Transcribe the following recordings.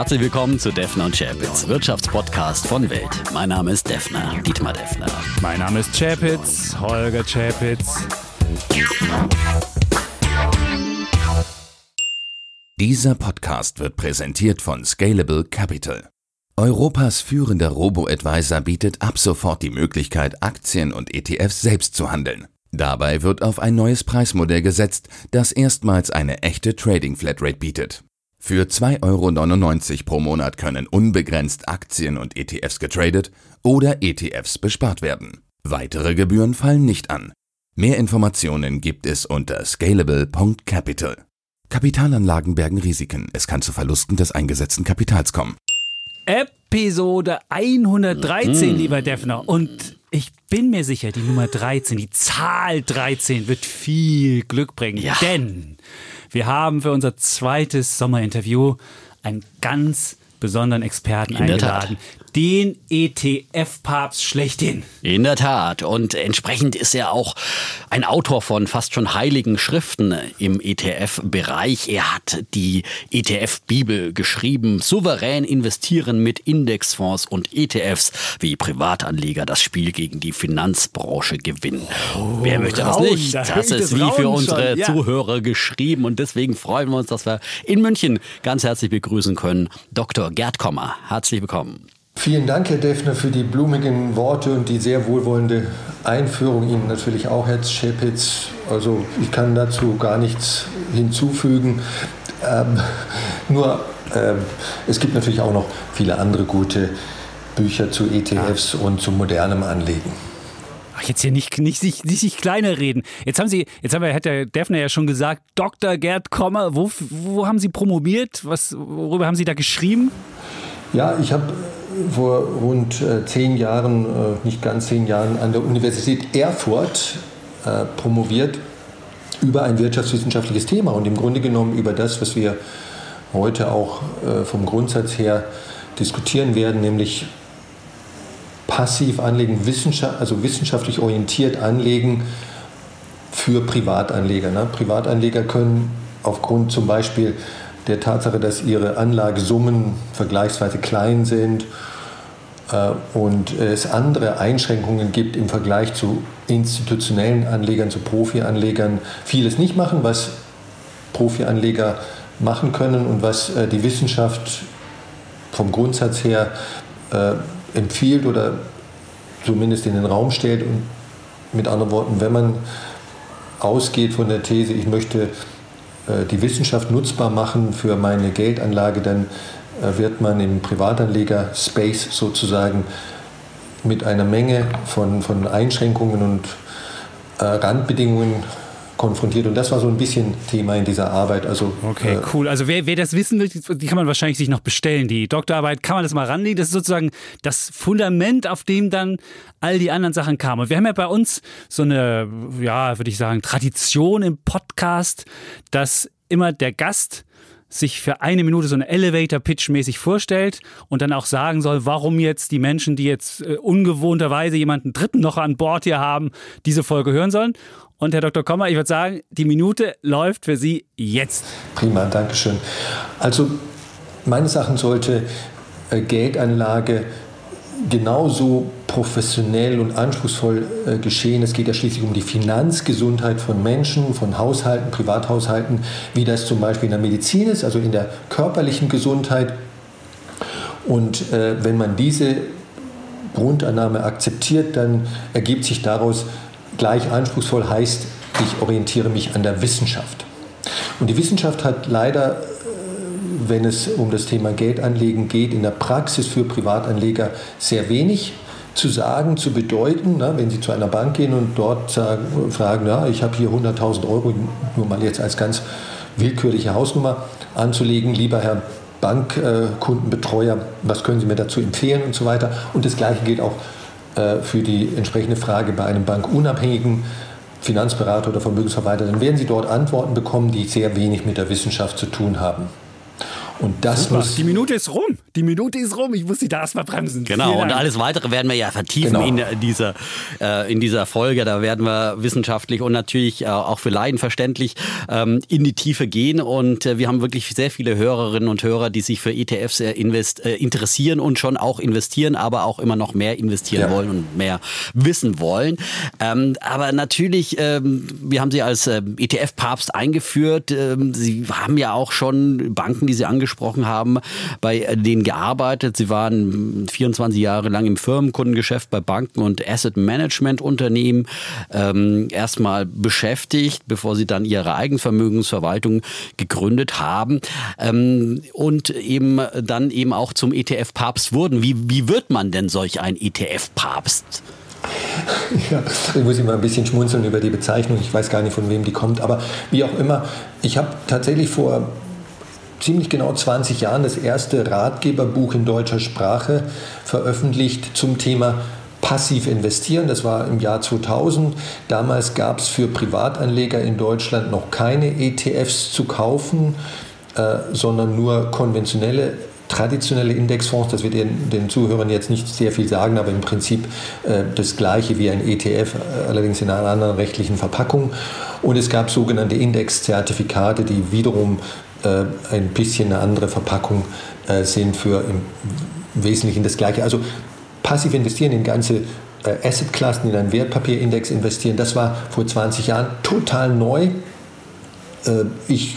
Herzlich willkommen zu Defner und Chapitz, Wirtschaftspodcast von Welt. Mein Name ist Defner, Dietmar Defner. Mein Name ist Chapitz, Holger Chapitz. Dieser Podcast wird präsentiert von Scalable Capital. Europas führender Robo-Advisor bietet ab sofort die Möglichkeit, Aktien und ETFs selbst zu handeln. Dabei wird auf ein neues Preismodell gesetzt, das erstmals eine echte Trading Flatrate bietet. Für 2,99 Euro pro Monat können unbegrenzt Aktien und ETFs getradet oder ETFs bespart werden. Weitere Gebühren fallen nicht an. Mehr Informationen gibt es unter scalable.capital. Kapitalanlagen bergen Risiken. Es kann zu Verlusten des eingesetzten Kapitals kommen. Episode 113, lieber Defner. Und ich bin mir sicher, die Nummer 13, die Zahl 13 wird viel Glück bringen. Ja. Denn wir haben für unser zweites Sommerinterview einen ganz besonderen Experten In eingeladen. Den ETF-Papst schlechthin. In der Tat. Und entsprechend ist er auch ein Autor von fast schon heiligen Schriften im ETF-Bereich. Er hat die ETF-Bibel geschrieben. Souverän investieren mit Indexfonds und ETFs, wie Privatanleger das Spiel gegen die Finanzbranche gewinnen. Wer möchte das nicht? da Das ist das wie für unsere ja. Zuhörer geschrieben. Und deswegen freuen wir uns, dass wir in München ganz herzlich begrüßen können. Dr. Gerd Kommer. Herzlich willkommen. Vielen Dank, Herr Defner, für die blumigen Worte und die sehr wohlwollende Einführung. Ihnen natürlich auch, Herr Schepitz. Also ich kann dazu gar nichts hinzufügen. Ähm, nur ähm, es gibt natürlich auch noch viele andere gute Bücher zu ETFs und zu modernem Anlegen. Ach, jetzt hier nicht, nicht, sich, nicht sich kleiner reden. Jetzt haben Sie, jetzt haben wir, hat der Defner ja schon gesagt, Dr. Gerd Kommer, wo, wo haben Sie promoviert? Was, worüber haben Sie da geschrieben? Ja, ich habe vor rund äh, zehn Jahren, äh, nicht ganz zehn Jahren, an der Universität Erfurt äh, promoviert über ein wirtschaftswissenschaftliches Thema und im Grunde genommen über das, was wir heute auch vom Grundsatz her diskutieren werden, nämlich passiv anlegen, wissenschaft, also wissenschaftlich orientiert anlegen für Privatanleger. Ne? Privatanleger können aufgrund zum Beispiel der Tatsache, dass ihre Anlagesummen vergleichsweise klein sind und es andere Einschränkungen gibt im Vergleich zu institutionellen Anlegern, zu Profianlegern, vieles nicht machen, was Profianleger machen können und was äh, die Wissenschaft vom Grundsatz her äh, empfiehlt oder zumindest in den Raum stellt. Und mit anderen Worten, wenn man ausgeht von der These, ich möchte äh, die Wissenschaft nutzbar machen für meine Geldanlage, dann äh, wird man im Privatanleger-Space sozusagen mit einer Menge von, von Einschränkungen und äh, Randbedingungen konfrontiert. Und das war so ein bisschen Thema in dieser Arbeit. Also, Okay, äh, cool. Also wer, wer das wissen will, die kann man wahrscheinlich sich noch bestellen. Die Doktorarbeit kann man das mal ranlegen. Das ist sozusagen das Fundament, auf dem dann all die anderen Sachen kamen. Und wir haben ja bei uns so eine, ja, würde ich sagen, Tradition im Podcast, dass immer der Gast sich für eine Minute so eine Elevator-Pitch-mäßig vorstellt und dann auch sagen soll, warum jetzt die Menschen, die jetzt äh, ungewohnterweise jemanden Dritten noch an Bord hier haben, diese Folge hören sollen. Und Herr Dr. Kommer, ich würde sagen, die Minute läuft für Sie jetzt. Prima, Dankeschön. Also meines Erachtens sollte äh, Geldanlage genauso professionell und anspruchsvoll äh, geschehen. Es geht ja schließlich um die Finanzgesundheit von Menschen, von Haushalten, Privathaushalten, wie das zum Beispiel in der Medizin ist, also in der körperlichen Gesundheit. Und äh, wenn man diese Grundannahme akzeptiert, dann ergibt sich daraus gleich anspruchsvoll heißt, ich orientiere mich an der Wissenschaft. Und die Wissenschaft hat leider, wenn es um das Thema Geldanlegen geht, in der Praxis für Privatanleger sehr wenig zu sagen, zu bedeuten. Na, wenn Sie zu einer Bank gehen und dort sagen, fragen, ja, ich habe hier 100.000 Euro, nur mal jetzt als ganz willkürliche Hausnummer anzulegen, lieber Herr Bankkundenbetreuer, was können Sie mir dazu empfehlen und so weiter. Und das Gleiche gilt auch äh, für die entsprechende Frage bei einem bankunabhängigen Finanzberater oder Vermögensverwalter. Dann werden Sie dort Antworten bekommen, die sehr wenig mit der Wissenschaft zu tun haben. Und das Super. muss. Die Minute ist rum. Die Minute ist rum. Ich muss sie da erstmal bremsen. Genau. Und alles weitere werden wir ja vertiefen genau. in dieser, äh, in dieser Folge. Da werden wir wissenschaftlich und natürlich äh, auch für Laien verständlich ähm, in die Tiefe gehen. Und äh, wir haben wirklich sehr viele Hörerinnen und Hörer, die sich für ETFs äh, invest, äh, interessieren und schon auch investieren, aber auch immer noch mehr investieren ja. wollen und mehr wissen wollen. Ähm, aber natürlich, ähm, wir haben sie als äh, ETF-Papst eingeführt. Ähm, sie haben ja auch schon Banken, die Sie angesprochen haben, bei denen gearbeitet. Sie waren 24 Jahre lang im Firmenkundengeschäft bei Banken und Asset Management Unternehmen ähm, erstmal beschäftigt, bevor Sie dann Ihre Eigenvermögensverwaltung gegründet haben ähm, und eben dann eben auch zum ETF-Papst wurden. Wie, wie wird man denn solch ein ETF-Papst? Ja, ich muss immer ein bisschen schmunzeln über die Bezeichnung. Ich weiß gar nicht, von wem die kommt. Aber wie auch immer, ich habe tatsächlich vor ziemlich genau 20 Jahren das erste Ratgeberbuch in deutscher Sprache veröffentlicht zum Thema passiv investieren. Das war im Jahr 2000. Damals gab es für Privatanleger in Deutschland noch keine ETFs zu kaufen, äh, sondern nur konventionelle traditionelle Indexfonds, das wird den, den Zuhörern jetzt nicht sehr viel sagen, aber im Prinzip äh, das gleiche wie ein ETF, äh, allerdings in einer anderen rechtlichen Verpackung. Und es gab sogenannte Indexzertifikate, die wiederum ein bisschen eine andere Verpackung äh, sind für im Wesentlichen das gleiche. Also passiv investieren in ganze äh, Assetklassen, in einen Wertpapierindex investieren, das war vor 20 Jahren total neu. Äh, ich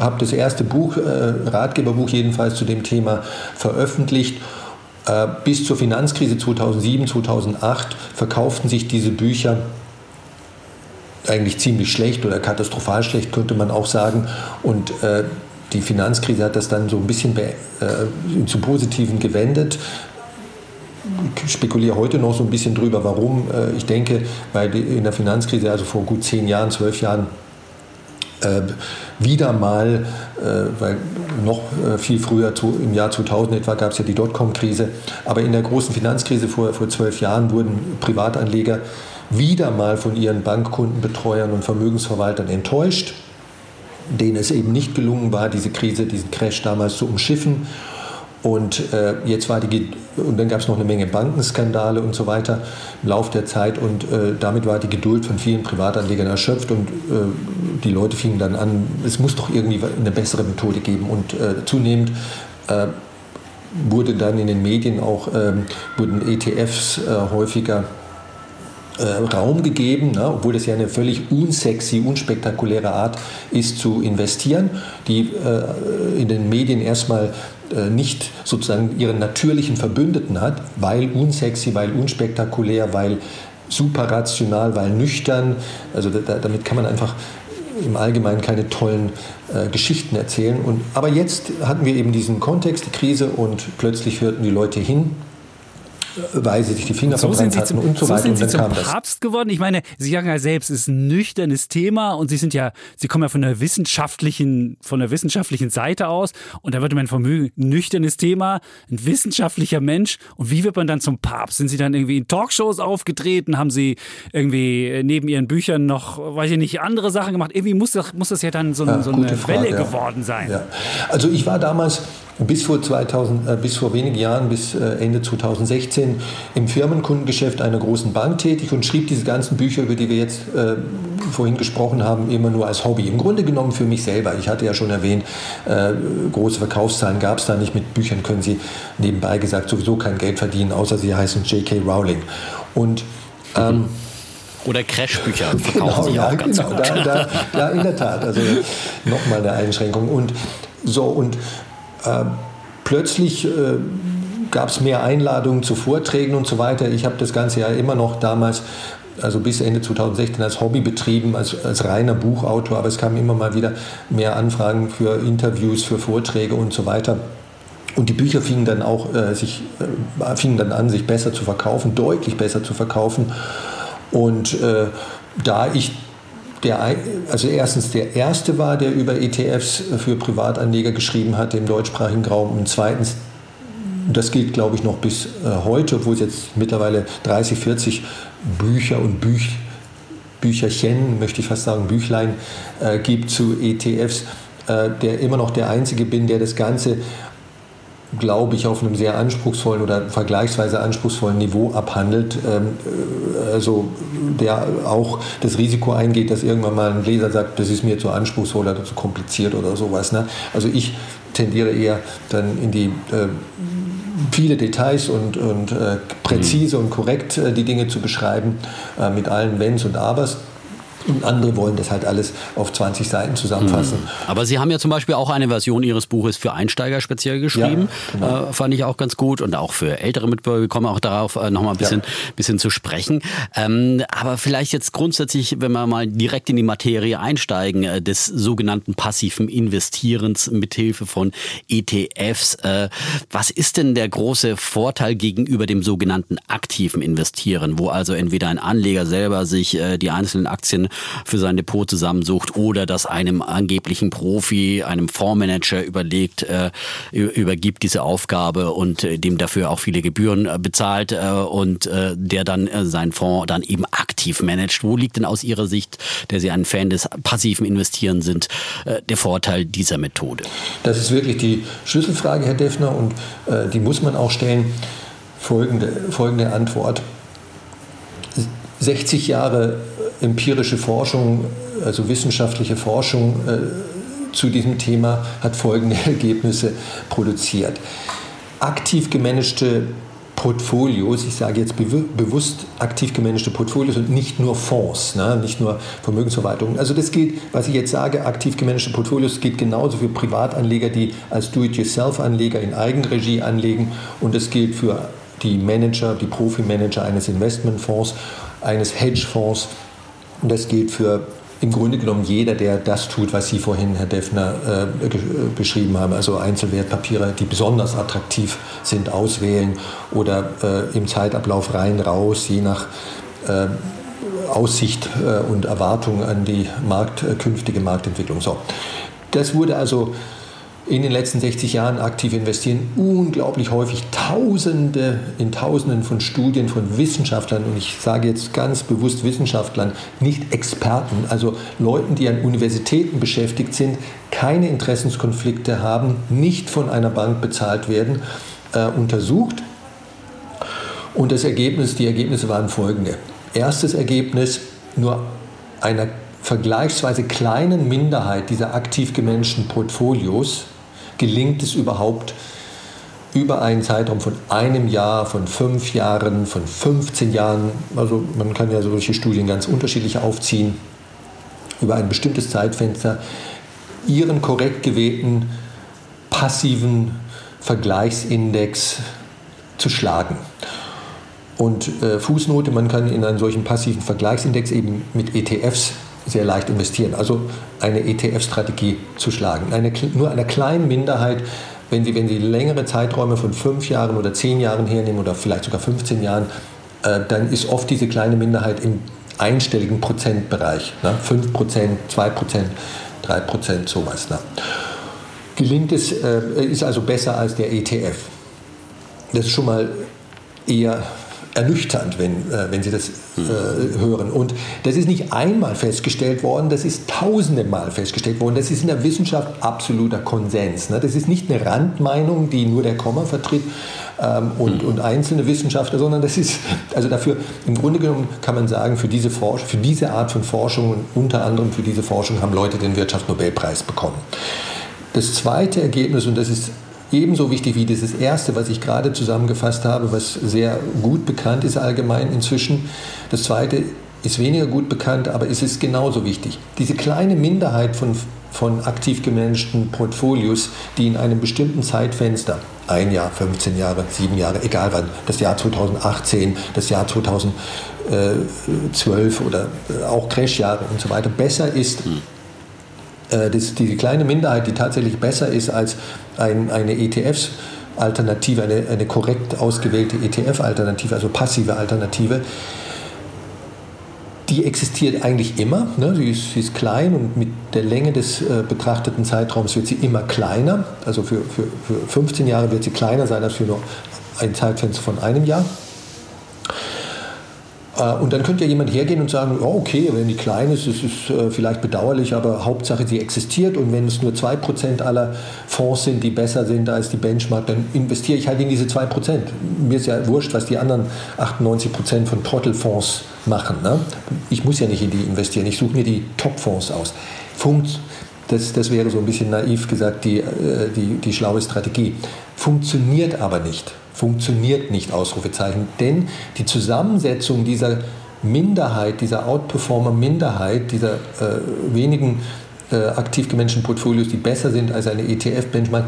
habe das erste Buch, äh, Ratgeberbuch jedenfalls zu dem Thema veröffentlicht. Äh, bis zur Finanzkrise 2007, 2008 verkauften sich diese Bücher eigentlich ziemlich schlecht oder katastrophal schlecht, könnte man auch sagen. Und äh, die Finanzkrise hat das dann so ein bisschen äh, zu Positiven gewendet. Ich spekuliere heute noch so ein bisschen drüber, warum. Äh, ich denke, weil in der Finanzkrise, also vor gut zehn Jahren, zwölf Jahren, äh, wieder mal, äh, weil noch äh, viel früher, im Jahr 2000 etwa, gab es ja die Dotcom-Krise, aber in der großen Finanzkrise vor, vor zwölf Jahren wurden Privatanleger wieder mal von ihren Bankkundenbetreuern und Vermögensverwaltern enttäuscht, denen es eben nicht gelungen war, diese Krise, diesen Crash damals zu umschiffen. Und äh, jetzt war die und dann gab es noch eine Menge Bankenskandale und so weiter im Laufe der Zeit und äh, damit war die Geduld von vielen Privatanlegern erschöpft und äh, die Leute fingen dann an, es muss doch irgendwie eine bessere Methode geben und äh, zunehmend äh, wurde dann in den Medien auch ähm, wurden ETFs äh, häufiger Raum gegeben, ne, obwohl das ja eine völlig unsexy, unspektakuläre Art ist zu investieren, die äh, in den Medien erstmal äh, nicht sozusagen ihren natürlichen Verbündeten hat, weil unsexy, weil unspektakulär, weil super rational, weil nüchtern. Also da, damit kann man einfach im Allgemeinen keine tollen äh, Geschichten erzählen. Und, aber jetzt hatten wir eben diesen Kontext, die Krise, und plötzlich hörten die Leute hin weil sie sich die Finger so verbrannt hatten zum, und so, so weiter. Sind Sie zum Papst geworden? Ich meine, Sie sagen ja selbst, es ist ein nüchternes Thema und Sie sind ja, Sie kommen ja von der wissenschaftlichen, von der wissenschaftlichen Seite aus und da würde man vermögen, nüchternes Thema, ein wissenschaftlicher Mensch und wie wird man dann zum Papst? Sind Sie dann irgendwie in Talkshows aufgetreten? Haben Sie irgendwie äh, neben Ihren Büchern noch, weiß ich nicht, andere Sachen gemacht? Irgendwie muss das, muss das ja dann so, ja, so eine Frage, Welle ja. geworden sein. Ja. Also ich war damals bis vor, 2000, äh, bis vor wenigen Jahren, bis äh, Ende 2016, im Firmenkundengeschäft einer großen Bank tätig und schrieb diese ganzen Bücher, über die wir jetzt äh, vorhin gesprochen haben, immer nur als Hobby. Im Grunde genommen für mich selber. Ich hatte ja schon erwähnt, äh, große Verkaufszahlen gab es da nicht. Mit Büchern können Sie nebenbei gesagt sowieso kein Geld verdienen, außer Sie heißen J.K. Rowling. Und ähm, oder Crashbücher verkaufen genau, ja, genau, da, da, da, in der Tat. Also nochmal eine Einschränkung. Und so und plötzlich äh, gab es mehr Einladungen zu Vorträgen und so weiter. Ich habe das Ganze ja immer noch damals, also bis Ende 2016 als Hobby betrieben, als, als reiner Buchautor, aber es kamen immer mal wieder mehr Anfragen für Interviews, für Vorträge und so weiter. Und die Bücher fingen dann auch äh, sich, äh, fingen dann an, sich besser zu verkaufen, deutlich besser zu verkaufen. Und äh, da ich der, also erstens der erste war, der über ETFs für Privatanleger geschrieben hat im deutschsprachigen Raum und zweitens, das gilt glaube ich noch bis äh, heute, obwohl es jetzt mittlerweile 30, 40 Bücher und Büch, Bücherchen, möchte ich fast sagen, Büchlein äh, gibt zu ETFs. äh, der immer noch der Einzige bin, der das Ganze glaube ich, auf einem sehr anspruchsvollen oder vergleichsweise anspruchsvollen Niveau abhandelt. Ähm, äh, also der auch das Risiko eingeht, dass irgendwann mal ein Leser sagt, das ist mir zu anspruchsvoll oder zu kompliziert oder sowas. Ne? Also ich tendiere eher dann in die äh, viele Details und, und äh, präzise und korrekt äh, die Dinge zu beschreiben, äh, mit allen Wenns und Abers. Und andere wollen das halt alles auf 20 Seiten zusammenfassen. Mhm. Aber Sie haben ja zum Beispiel auch eine Version Ihres Buches für Einsteiger speziell geschrieben. Ja, genau. äh, fand ich auch ganz gut. Und auch für ältere Mitbürger. Wir kommen auch darauf äh, nochmal ein bisschen, ja. bisschen zu sprechen. Ähm, aber vielleicht jetzt grundsätzlich, wenn wir mal direkt in die Materie einsteigen, äh, des sogenannten passiven Investierens mithilfe von ETFs. Äh, was ist denn der große Vorteil gegenüber dem sogenannten aktiven Investieren, wo also entweder ein Anleger selber sich äh, die einzelnen Aktien für sein Depot zusammensucht oder das einem angeblichen Profi, einem Fondsmanager überlegt, äh, übergibt diese Aufgabe und äh, dem dafür auch viele Gebühren äh, bezahlt und der dann seinen Fonds dann eben aktiv managt. Wo liegt denn aus Ihrer Sicht, der Sie ein Fan des passiven Investieren sind, der Vorteil dieser Methode? Das ist wirklich die Schlüsselfrage, Herr Deffner, und die muss man auch stellen. Folgende, folgende Antwort. 60 Jahre empirische Forschung, also wissenschaftliche Forschung äh, zu diesem Thema hat folgende Ergebnisse produziert. Aktiv gemanagte Portfolios, ich sage jetzt bewusst aktiv gemanagte Portfolios und nicht nur Fonds, ne, nicht nur Vermögensverwaltungen. Also das gilt, was ich jetzt sage, aktiv gemanagte Portfolios gilt genauso für Privatanleger, die als Do-it-yourself-Anleger in Eigenregie anlegen und es gilt für die Manager, die Profimanager eines Investmentfonds, eines Hedgefonds und das gilt für im Grunde genommen jeder, der das tut, was Sie vorhin, Herr Deffner, äh, beschrieben haben, also Einzelwertpapiere, die besonders attraktiv sind, auswählen oder äh, im Zeitablauf rein, raus, je nach äh, Aussicht äh, und Erwartung an die Markt, äh, künftige Marktentwicklung. So. Das wurde also in den letzten 60 Jahren aktiv investieren, unglaublich häufig Tausende in Tausenden von Studien von Wissenschaftlern, und ich sage jetzt ganz bewusst Wissenschaftlern, nicht Experten, also Leuten, die an Universitäten beschäftigt sind, keine Interessenskonflikte haben, nicht von einer Bank bezahlt werden, äh, untersucht. Und das Ergebnis, die Ergebnisse waren folgende. Erstes Ergebnis, nur einer vergleichsweise kleinen Minderheit dieser aktiv gemanagten Portfolios gelingt es überhaupt, über einen Zeitraum von einem Jahr, von fünf Jahren, von 15 Jahren, also man kann ja solche Studien ganz unterschiedlich aufziehen, über ein bestimmtes Zeitfenster ihren korrekt gewählten passiven Vergleichsindex zu schlagen. Und äh, Fußnote, man kann in einen solchen passiven Vergleichsindex eben mit ETFs sehr leicht investieren. Also eine ETF-Strategie zu schlagen. Eine, nur einer kleinen Minderheit, wenn Sie, wenn Sie längere Zeiträume von fünf Jahren oder zehn Jahren hernehmen oder vielleicht sogar 15 Jahren, äh, dann ist oft diese kleine Minderheit im einstelligen Prozentbereich. Ne? 5 Prozent, 2 Prozent, 3 Prozent, sowas. Ne? Gelingt es, äh, ist also besser als der ETF. Das ist schon mal eher ernüchternd, wenn, äh, wenn Sie das äh, hören. Und das ist nicht einmal festgestellt worden, das ist tausende Mal festgestellt worden. Das ist in der Wissenschaft absoluter Konsens. Ne? Das ist nicht eine Randmeinung, die nur der Komma vertritt ähm, und, mhm. und einzelne Wissenschaftler, sondern das ist, also dafür, im Grunde genommen kann man sagen, für diese, Forsch für diese Art von Forschung und unter anderem für diese Forschung haben Leute den Wirtschaftsnobelpreis bekommen. Das zweite Ergebnis, und das ist ebenso wichtig wie dieses erste, was ich gerade zusammengefasst habe, was sehr gut bekannt ist allgemein inzwischen. Das zweite ist weniger gut bekannt, aber es ist genauso wichtig. Diese kleine Minderheit von, von aktiv gemanagten Portfolios, die in einem bestimmten Zeitfenster, ein Jahr, 15 Jahre, sieben Jahre, egal wann, das Jahr 2018, das Jahr 2012 oder auch Crashjahre und so weiter, besser ist, hm äh, das, die kleine Minderheit, die tatsächlich besser ist als ein, eine ETF-Alternative, eine, eine korrekt ausgewählte ETF-Alternative, also passive Alternative, die existiert eigentlich immer. Ne? Sie, ist, sie, ist, klein und mit der Länge des äh, betrachteten Zeitraums wird sie immer kleiner. Also für, für, für 15 Jahre wird sie kleiner sein als für nur ein Zeitfenster von einem Jahr. Äh, und dann könnte ja jemand hergehen und sagen, oh, okay, wenn die klein ist, ist es äh, vielleicht bedauerlich, aber Hauptsache sie existiert und wenn es nur 2% aller Fonds sind, die besser sind als die Benchmark, dann investiere ich halt in diese 2%. Mir ist ja wurscht, was die anderen 98% von Trottelfonds machen. Ne? Ich muss ja nicht in die investieren, ich suche mir die Top-Fonds aus. Funkt, das, das wäre so ein bisschen naiv gesagt die, äh, die, die schlaue Strategie. Funktioniert aber nicht funktioniert nicht, Ausrufezeichen. Denn die Zusammensetzung dieser Minderheit, dieser Outperformer-Minderheit, dieser äh, wenigen äh, aktiv gemanagten Portfolios, die besser sind als eine ETF-Benchmark,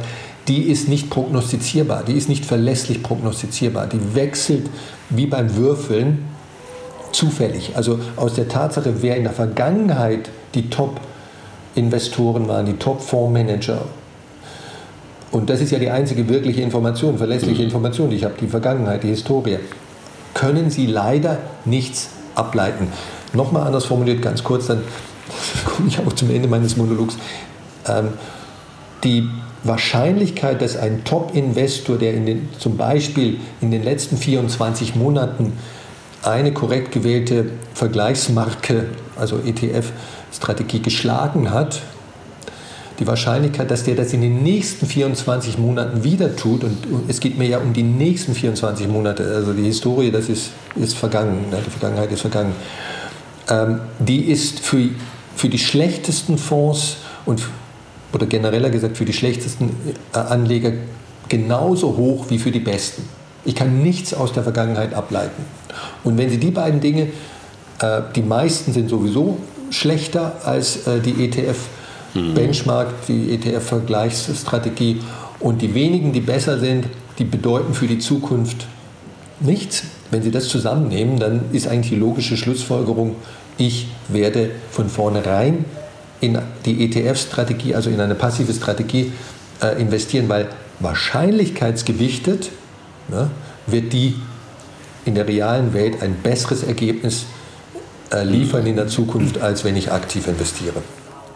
die ist nicht prognostizierbar, die ist nicht verlässlich prognostizierbar. Die wechselt wie beim Würfeln zufällig. Also aus der Tatsache, wer in der Vergangenheit die Top-Investoren waren, die Top-Fondsmanager und das ist ja die einzige wirkliche Information, verlässliche Information, die ich habe, die Vergangenheit, die Historie, können Sie leider nichts ableiten. Nochmal anders formuliert, ganz kurz, dann komme ich auch zum Ende meines Monologs. Ähm, die Wahrscheinlichkeit, dass ein Top-Investor, der in den, zum Beispiel in den letzten 24 Monaten eine korrekt gewählte Vergleichsmarke, also ETF-Strategie geschlagen hat, die Wahrscheinlichkeit, dass der das in den nächsten 24 Monaten wieder tut, und es geht mir ja um die nächsten 24 Monate, also die Historie, das ist, ist vergangen, ne? die Vergangenheit ist vergangen, ähm, die ist für, für die schlechtesten Fonds und oder genereller gesagt für die schlechtesten äh, Anleger genauso hoch wie für die besten. Ich kann nichts aus der Vergangenheit ableiten. Und wenn Sie die beiden Dinge, äh, die meisten sind sowieso schlechter als äh, die ETF, mhm. Benchmark, die ETF-Vergleichsstrategie. Und die wenigen, die besser sind, die bedeuten für die Zukunft nichts. Wenn Sie das zusammennehmen, dann ist eigentlich die logische Schlussfolgerung, ich werde von vornherein in die ETF-Strategie, also in eine passive Strategie äh, investieren, weil wahrscheinlichkeitsgewichtet ne, wird die in der realen Welt ein besseres Ergebnis äh, liefern in der Zukunft, als wenn ich aktiv investiere.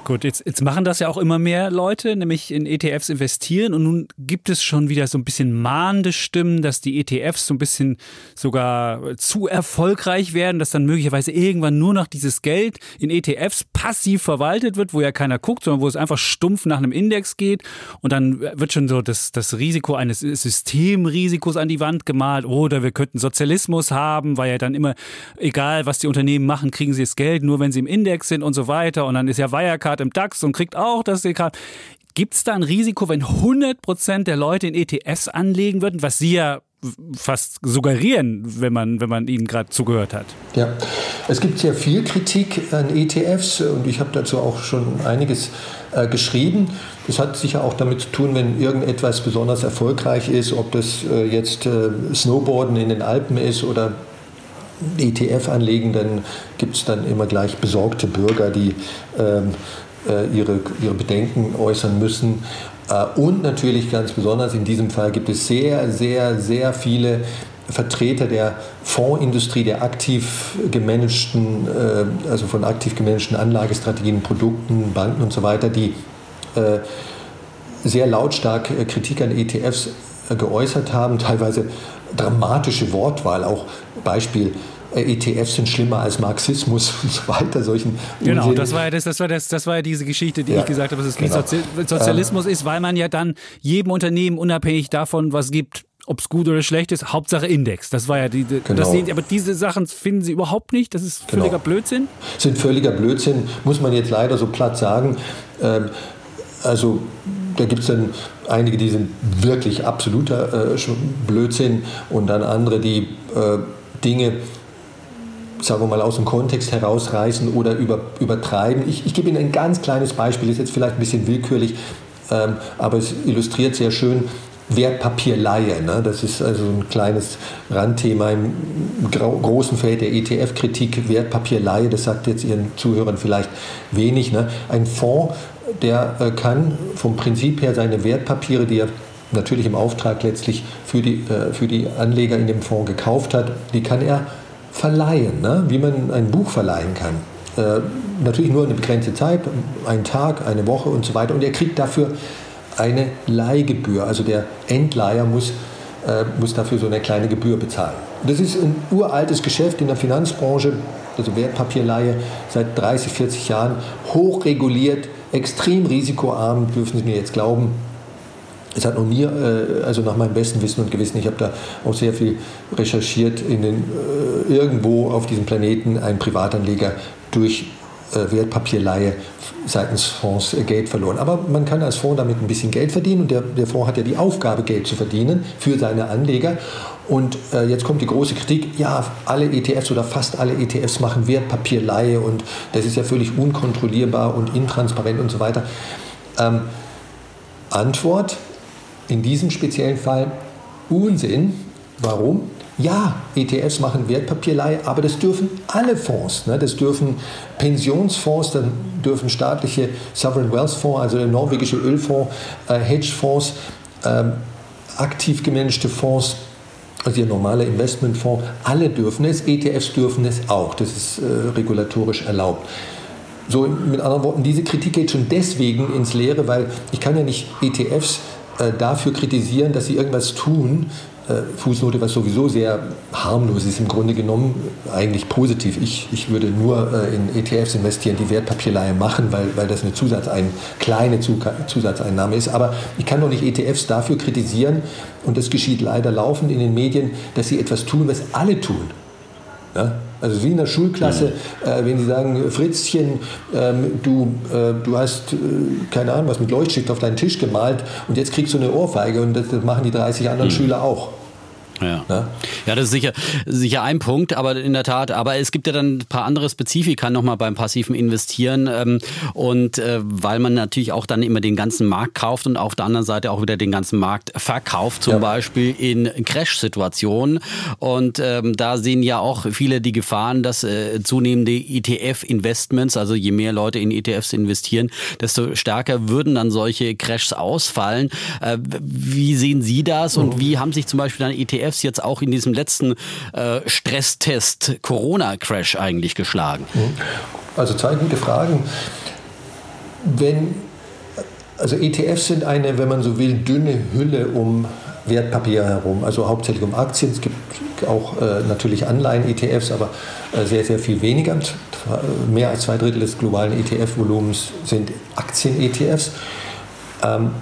Gut, jetzt, jetzt machen das ja auch immer mehr Leute, nämlich in ETFs investieren. Und nun gibt es schon wieder so ein bisschen mahnende Stimmen, dass die ETFs so ein bisschen sogar zu erfolgreich werden, dass dann möglicherweise irgendwann nur noch dieses Geld in ETFs passiv verwaltet wird, wo ja keiner guckt, sondern wo es einfach stumpf nach einem Index geht. Und dann wird schon so das, das Risiko eines Systemrisikos an die Wand gemalt. Oder wir könnten Sozialismus haben, weil ja dann immer, egal was die Unternehmen machen, kriegen sie das Geld, nur wenn sie im Index sind und so weiter. Und dann ist ja Wirecard Zertifikat im DAX und kriegt auch das Zertifikat. Gibt es da ein Risiko, wenn 100% der Leute in ETFs anlegen würden, was Sie ja fast suggerieren, wenn man, wenn man Ihnen gerade zugehört hat? Ja, es gibt sehr viel Kritik an ETFs und ich habe dazu auch schon einiges äh, geschrieben. Das hat sicher auch damit zu tun, wenn irgendetwas besonders erfolgreich ist, ob das äh, jetzt äh, Snowboarden in den Alpen ist oder ETF anlegen, dann gibt es dann immer gleich besorgte Bürger, die ähm, äh, ihre, ihre Bedenken äußern müssen. Äh, und natürlich ganz besonders in diesem Fall gibt es sehr, sehr, sehr viele Vertreter der Fondsindustrie, der aktiv gemanagten, äh, also von aktiv gemanagten Anlagestrategien, Produkten, Banken und so weiter, die äh, sehr lautstark äh, Kritik an ETFs äh, geäußert haben, teilweise dramatische Wortwahl, auch Beispiel ETFs sind schlimmer als Marxismus und so weiter. Solchen genau, das war, ja das, das, war das, das war ja diese Geschichte, die ja, ich gesagt habe, dass es genau. Sozialismus ähm, ist, weil man ja dann jedem Unternehmen unabhängig davon, was gibt, ob es gut oder schlecht ist, Hauptsache Index. Das war ja die. Genau. Das sehen, aber diese Sachen finden Sie überhaupt nicht. Das ist völliger genau. Blödsinn. Sind völliger Blödsinn, muss man jetzt leider so platt sagen. Ähm, also da gibt es dann einige, die sind wirklich absoluter äh, Blödsinn und dann andere, die äh, Dinge sagen wir mal, aus dem Kontext herausreißen oder über, übertreiben. Ich, ich gebe Ihnen ein ganz kleines Beispiel, ist jetzt vielleicht ein bisschen willkürlich, ähm, aber es illustriert sehr schön Wertpapierleihe. Ne? Das ist also ein kleines Randthema im großen Feld der ETF-Kritik. Wertpapierleihe, das sagt jetzt Ihren Zuhörern vielleicht wenig. Ne? Ein Fonds, der äh, kann vom Prinzip her seine Wertpapiere, die er natürlich im Auftrag letztlich für die, äh, für die Anleger in dem Fonds gekauft hat, die kann er verleihen, ne? wie man ein Buch verleihen kann. Äh, natürlich nur eine begrenzte Zeit, einen Tag, eine Woche und so weiter. Und er kriegt dafür eine Leihgebühr. Also der Endleiher muss äh, muss dafür so eine kleine Gebühr bezahlen. Das ist ein uraltes Geschäft in der Finanzbranche, also Wertpapierleihe, seit 30, 40 Jahren, hochreguliert, extrem risikoarm, dürfen Sie mir jetzt glauben. Es hat noch nie, äh, also nach meinem besten Wissen und Gewissen, ich habe da auch sehr viel recherchiert, in den, äh, irgendwo auf diesem Planeten ein Privatanleger durch äh, Wertpapierleihe seitens Fonds Geld verloren. Aber man kann als Fonds damit ein bisschen Geld verdienen und der, der Fonds hat ja die Aufgabe, Geld zu verdienen für seine Anleger. Und äh, jetzt kommt die große Kritik, ja, alle ETFs oder fast alle ETFs machen Wertpapierleihe und das ist ja völlig unkontrollierbar und intransparent und so weiter. Ähm, Antwort, in diesem speziellen Fall Unsinn. Warum? Ja, ETFs machen Wertpapierleihe, aber das dürfen alle Fonds. Ne? Das dürfen Pensionsfonds, dann dürfen staatliche Sovereign Wealth Fonds, also der norwegische Ölfonds, äh, Hedgefonds, ähm, aktiv gemanagte Fonds, also der normale Investmentfonds, alle dürfen es, ETFs dürfen es auch. Das ist äh, regulatorisch erlaubt. So, mit anderen Worten, diese Kritik geht schon deswegen ins Leere, weil ich kann ja nicht ETFs äh, dafür kritisieren, dass sie irgendwas tun, äh, Fußnote, was sowieso sehr harmlos ist, im Grunde genommen eigentlich positiv. Ich, ich würde nur äh, in ETFs investieren, die Wertpapierleihe machen, weil, weil das eine Zusatzein, kleine Zusatzeinnahme ist. Aber ich kann doch nicht ETFs dafür kritisieren, und das geschieht leider laufend in den Medien, dass sie etwas tun, was alle tun. Ja? Also wie in der Schulklasse, ja. äh, wenn sie sagen, Fritzchen, ähm, du, äh, du hast, äh, keine Ahnung, was mit Leuchtstift auf deinen Tisch gemalt und jetzt kriegst du eine Ohrfeige und das, das machen die 30 anderen mhm. Schüler auch. Ja. ja. ja, das ist sicher, sicher ein Punkt, aber in der Tat, aber es gibt ja dann ein paar andere Spezifika nochmal beim passiven Investieren ähm, und äh, weil man natürlich auch dann immer den ganzen Markt kauft und auf der anderen Seite auch wieder den ganzen Markt verkauft, zum ja. Beispiel in Crash-Situationen und ähm, da sehen ja auch viele die Gefahren, dass äh, zunehmende ETF-Investments, also je mehr Leute in ETFs investieren, desto stärker würden dann solche Crashs ausfallen. Äh, wie sehen Sie das und oh. wie haben sich zum Beispiel dann ETFs ETFs jetzt auch in diesem letzten äh, Stresstest Corona-Crash eigentlich geschlagen? Mhm. Also zwei gute Fragen. Wenn, also ETFs sind eine, wenn man so will, dünne Hülle um Wertpapiere herum, also hauptsächlich um Aktien. Es gibt auch äh, natürlich Anleihen-ETFs, aber äh, sehr, sehr viel weniger. Mehr als zwei Drittel des globalen ETF-Volumens sind Aktien-ETFs. Ähm,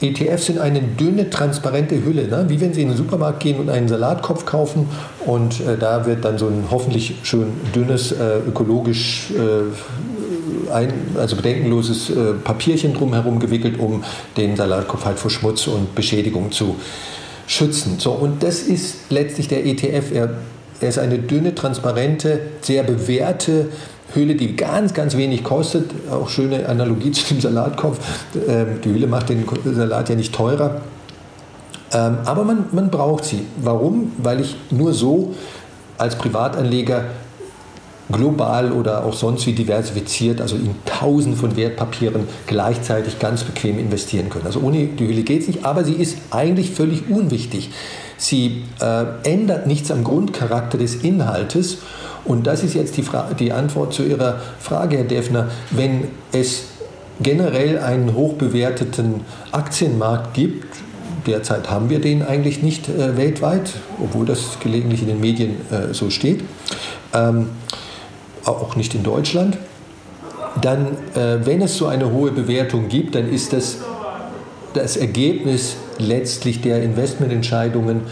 ETFs sind eine dünne, transparente Hülle, ne? wie wenn Sie in den Supermarkt gehen und einen Salatkopf kaufen und äh, da wird dann so ein hoffentlich schön dünnes, äh, ökologisch äh, ein, also bedenkenloses äh, Papierchen drumherum gewickelt, um den Salatkopf halt vor Schmutz und Beschädigung zu schützen. So, und das ist letztlich der ETF. Er, er ist eine dünne, transparente, sehr bewährte Hülle, die ganz, ganz wenig kostet. Auch schöne Analogie zu dem Salatkopf. Ähm, die Hülle macht den Salat ja nicht teurer. Ähm, aber man, man braucht sie. Warum? Weil ich nur so als Privatanleger global oder auch sonst wie diversifiziert, also in tausend von Wertpapieren gleichzeitig ganz bequem investieren können. Also ohne die Hülle geht es nicht, aber sie ist eigentlich völlig unwichtig. Sie äh, ändert nichts am Grundcharakter des Inhaltes und das ist jetzt die, Fra die Antwort zu Ihrer Frage, Herr Defner. Wenn es generell einen hochbewerteten Aktienmarkt gibt, derzeit haben wir den eigentlich nicht äh, weltweit, obwohl das gelegentlich in den Medien äh, so steht, ähm, auch nicht in Deutschland, dann, äh, wenn es so eine hohe Bewertung gibt, dann ist das das Ergebnis letztlich der Investmententscheidungen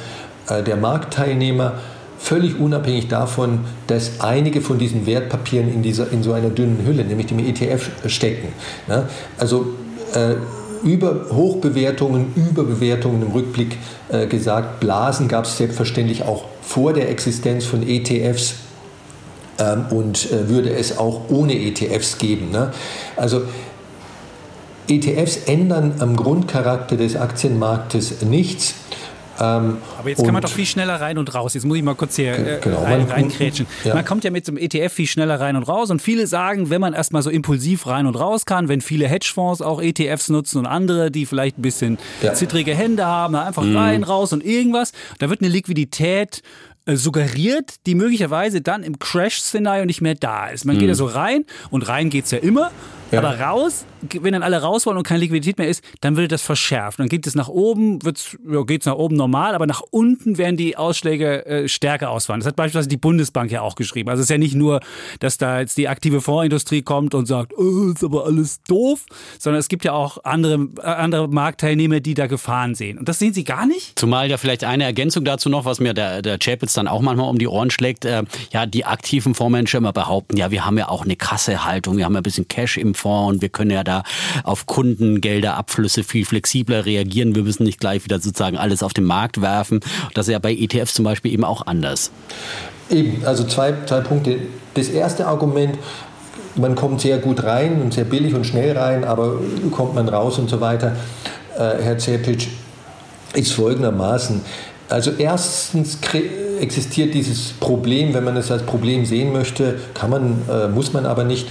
äh, der Marktteilnehmer völlig unabhängig davon, dass einige von diesen Wertpapieren in, dieser, in so einer dünnen Hülle, nämlich dem ETF, stecken. Ne? Also äh, über Hochbewertungen, Überbewertungen im Rückblick äh, gesagt, Blasen gab es selbstverständlich auch vor der Existenz von ETFs ähm, und äh, würde es auch ohne ETFs geben. Ne? Also ETFs ändern am Grundcharakter des Aktienmarktes nichts. Ähm, Aber jetzt kann man doch viel schneller rein und raus. Jetzt muss ich mal kurz hier äh, genau, rein, reinkrätschen. Ja. Man kommt ja mit so einem ETF viel schneller rein und raus und viele sagen, wenn man erstmal so impulsiv rein und raus kann, wenn viele Hedgefonds auch ETFs nutzen und andere, die vielleicht ein bisschen ja. zittrige Hände haben, einfach mhm. rein, raus und irgendwas, da wird eine Liquidität äh, suggeriert, die möglicherweise dann im Crash-Szenario nicht mehr da ist. Man mhm. geht ja so rein und rein geht es ja immer Ja. Aber raus, wenn dann alle raus wollen und keine Liquidität mehr ist, dann wird das verschärft. Dann geht es nach oben, ja, geht es nach oben normal, aber nach unten werden die Ausschläge äh, stärker ausfallen. Das hat beispielsweise die Bundesbank ja auch geschrieben. Also es ist ja nicht nur, dass da jetzt die aktive Fondsindustrie kommt und sagt, oh, ist aber alles doof, sondern es gibt ja auch andere, äh, andere Marktteilnehmer, die da Gefahren sehen. Und das sehen Sie gar nicht? Zumal ja vielleicht eine Ergänzung dazu noch, was mir der, der Chapitz dann auch manchmal um die Ohren schlägt. Äh, ja, die aktiven Fondsmanager immer behaupten, ja, wir haben ja auch eine Kassehaltung, wir haben ja ein bisschen Cash im Fonds und wir können ja da auf Kundengelder, Abflüsse viel flexibler reagieren. Wir müssen nicht gleich wieder sozusagen alles auf den Markt werfen. Das ist ja bei ETFs zum Beispiel eben auch anders. Eben, also zwei, zwei Punkte. Das erste Argument, man kommt sehr gut rein und sehr billig und schnell rein, aber kommt man raus und so weiter. Äh, Herr Zerpic, ist folgendermaßen. Also erstens existiert dieses Problem, wenn man es als Problem sehen möchte, kann man, äh, muss man aber nicht,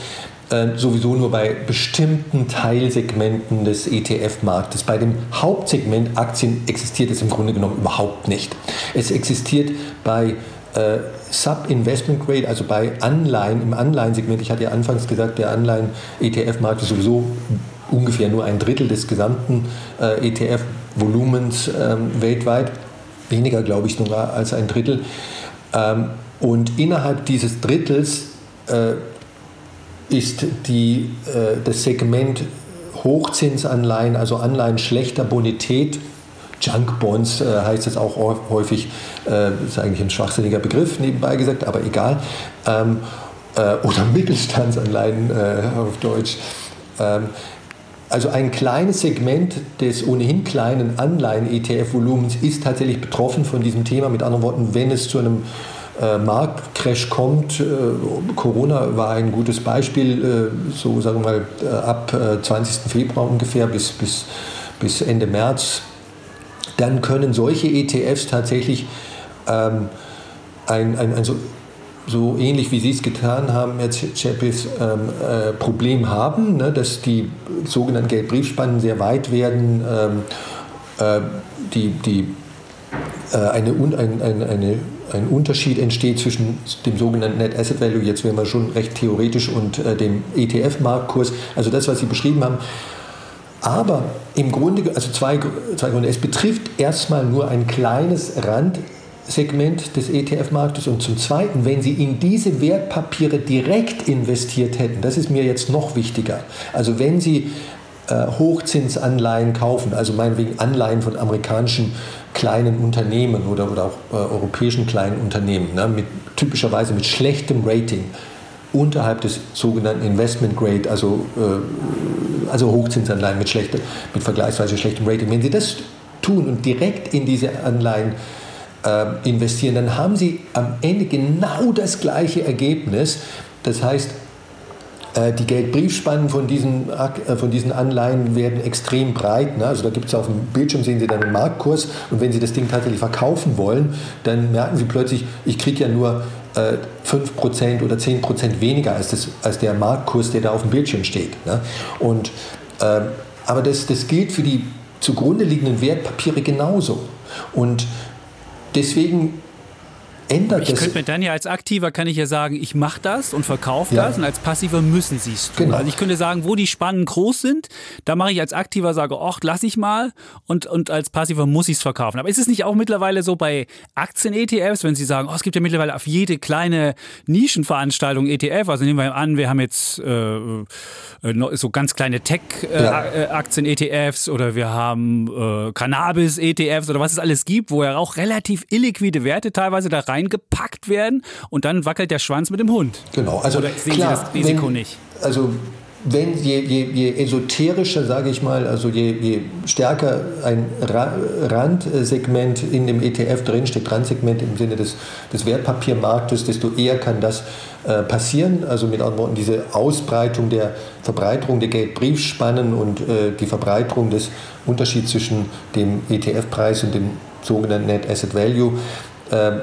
äh, sowieso nur bei bestimmten Teilsegmenten des ETF-Marktes. Bei dem Hauptsegment Aktien existiert es im Grunde genommen überhaupt nicht. Es existiert bei äh, Sub-Investment Grade, also bei Anleihen, im Anleihensegment, ich hatte ja anfangs gesagt, der Anleihen-ETF-Markt ist sowieso ungefähr nur ein Drittel des gesamten äh, ETF-Volumens ähm, weltweit, weniger glaube ich sogar als ein Drittel. Ähm, und innerhalb dieses Drittels äh, ist die, äh, das Segment Hochzinsanleihen, also Anleihen schlechter Bonität, Junk Bonds äh, heißt es auch häufig, äh, ist eigentlich ein schwachsinniger Begriff nebenbei gesagt, aber egal, ähm, äh, oder Mittelstandsanleihen äh, auf Deutsch. Ähm, also ein kleines Segment des ohnehin kleinen Anleihen-ETF-Volumens ist tatsächlich betroffen von diesem Thema. Mit anderen Worten, wenn es zu einem äh, Marktcrash kommt. Äh, Corona war ein gutes Beispiel, äh, so sagen wir mal äh, ab 20. Äh, Februar ungefähr bis, bis, bis Ende März. Dann können solche ETFs tatsächlich ähm, ein, ein, ein so, so, ähnlich wie Sie es getan haben, Herr Chapis, ähm, äh, Problem haben, ne, dass die sogenannten Geldbriefspannen sehr weit werden, ähm, äh, die, die eine, ein, ein, eine ein Unterschied entsteht zwischen dem sogenannten Net Asset Value, jetzt wären wir schon recht theoretisch, und äh, dem ETF-Marktkurs, also das, was Sie beschrieben haben. Aber im Grunde, also zwei, zwei Gründe. Es betrifft erstmal nur ein kleines Randsegment des ETF-Marktes und zum Zweiten, wenn Sie in diese Wertpapiere direkt investiert hätten, das ist mir jetzt noch wichtiger. Also wenn Sie Hochzinsanleihen kaufen, also meinetwegen Anleihen von amerikanischen kleinen Unternehmen oder, oder auch äh, europäischen kleinen Unternehmen, ne, mit, typischerweise mit schlechtem Rating unterhalb des sogenannten Investment Grade, also, äh, also Hochzinsanleihen mit, schlechte, mit vergleichsweise schlechtem Rating. Wenn Sie das tun und direkt in diese Anleihen äh, investieren, dann haben Sie am Ende genau das gleiche Ergebnis. Das heißt, äh, die Geldbriefspannen von diesen, äh, von diesen Anleihen werden extrem breit. Ne? Also da gibt es auf dem Bildschirm, sehen Sie dann den Marktkurs und wenn Sie das Ding tatsächlich verkaufen wollen, dann merken Sie plötzlich, ich kriege ja nur äh, 5% oder 10% weniger als, das, als der Marktkurs, der da auf dem Bildschirm steht. Ne? Und, äh, aber das, das gilt für die zugrunde liegenden Wertpapiere genauso. Und deswegen ändert ich das. Ich könnte mir dann ja als Aktiver kann ich ja sagen, ich mache das und verkaufe ja. das und als Passiver müssen sie es tun. Genau. Also ich könnte sagen, wo die Spannen groß sind, da mache ich als Aktiver sage, ach, lass ich mal und, und als Passiver muss ich es verkaufen. Aber ist es nicht auch mittlerweile so bei Aktien-ETFs, wenn Sie sagen, oh, es gibt ja mittlerweile auf jede kleine Nischenveranstaltung ETF, also nehmen wir an, wir haben jetzt äh, äh so ganz kleine Tech-Aktien-ETFs äh, ja. oder wir haben äh, Cannabis-ETFs oder was es alles gibt, wo ja auch relativ illiquide Werte teilweise da rein reingepackt werden und dann wackelt der Schwanz mit dem Hund. Genau, also Oder sehen klar, Sie das Risiko wenn, nicht? Also wenn je, je, je esoterischer, sage ich mal, also je, je stärker ein Ra Randsegment in dem ETF drinsteckt, Randsegment im Sinne des, des Wertpapiermarktes, desto eher kann das äh, passieren. Also mit anderen Worten, diese Ausbreitung der Verbreiterung der Geldbriefspannen und äh, die Verbreiterung des Unterschieds zwischen dem ETF-Preis und dem sogenannten Net Asset Value. Äh,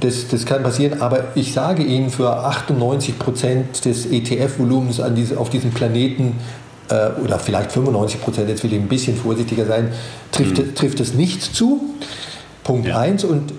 das, das kann passieren, aber ich sage Ihnen, für 98 Prozent des ETF-Volumens diese, auf diesem Planeten äh, oder vielleicht 95 Prozent, jetzt will ich ein bisschen vorsichtiger sein, trifft, mhm. trifft es nicht zu. Punkt 1. Ja. Und